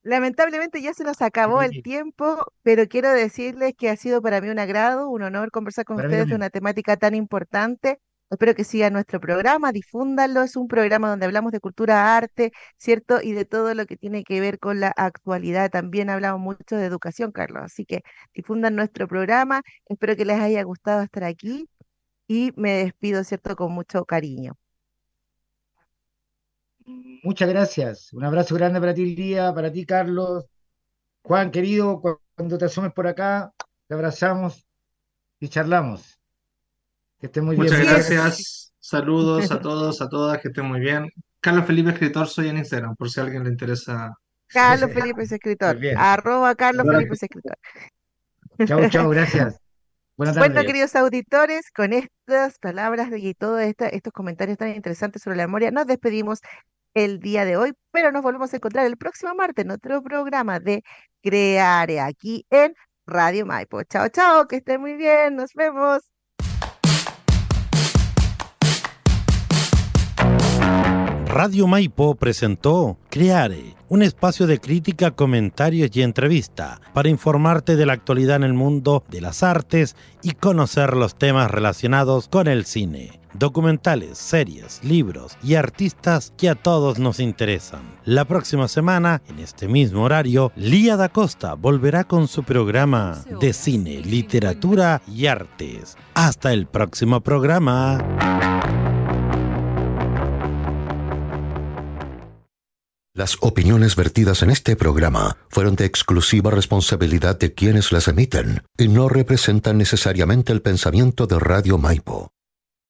Lamentablemente ya se nos acabó el tiempo, pero quiero decirles que ha sido para mí un agrado, un honor conversar con ustedes de una temática tan importante. Espero que sigan nuestro programa, difúndanlo. Es un programa donde hablamos de cultura, arte, ¿cierto? Y de todo lo que tiene que ver con la actualidad. También hablamos mucho de educación, Carlos. Así que difundan nuestro programa. Espero que les haya gustado estar aquí y me despido, ¿cierto? Con mucho cariño. Muchas gracias. Un abrazo grande para ti, Lía, para ti, Carlos. Juan, querido, cuando te asomes por acá, te abrazamos y charlamos. Que estén muy bien. Muchas gracias. Saludos a todos, a todas, que estén muy bien. Carlos Felipe Escritor, soy en Instagram, por si a alguien le interesa. Carlos Felipe es escritor. Arroba Carlos Felipe es escritor. Chao, chao, gracias. Buenas tardes. Bueno, queridos auditores, con estas palabras y todos estos comentarios tan interesantes sobre la memoria, nos despedimos el día de hoy, pero nos volvemos a encontrar el próximo martes en otro programa de Creare aquí en Radio Maipo. Chao, chao, que estén muy bien, nos vemos. Radio Maipo presentó Creare, un espacio de crítica, comentarios y entrevista para informarte de la actualidad en el mundo de las artes y conocer los temas relacionados con el cine documentales, series, libros y artistas que a todos nos interesan. La próxima semana, en este mismo horario, Lía da Costa volverá con su programa de cine, literatura y artes. Hasta el próximo programa. Las opiniones vertidas en este programa fueron de exclusiva responsabilidad de quienes las emiten y no representan necesariamente el pensamiento de Radio Maipo.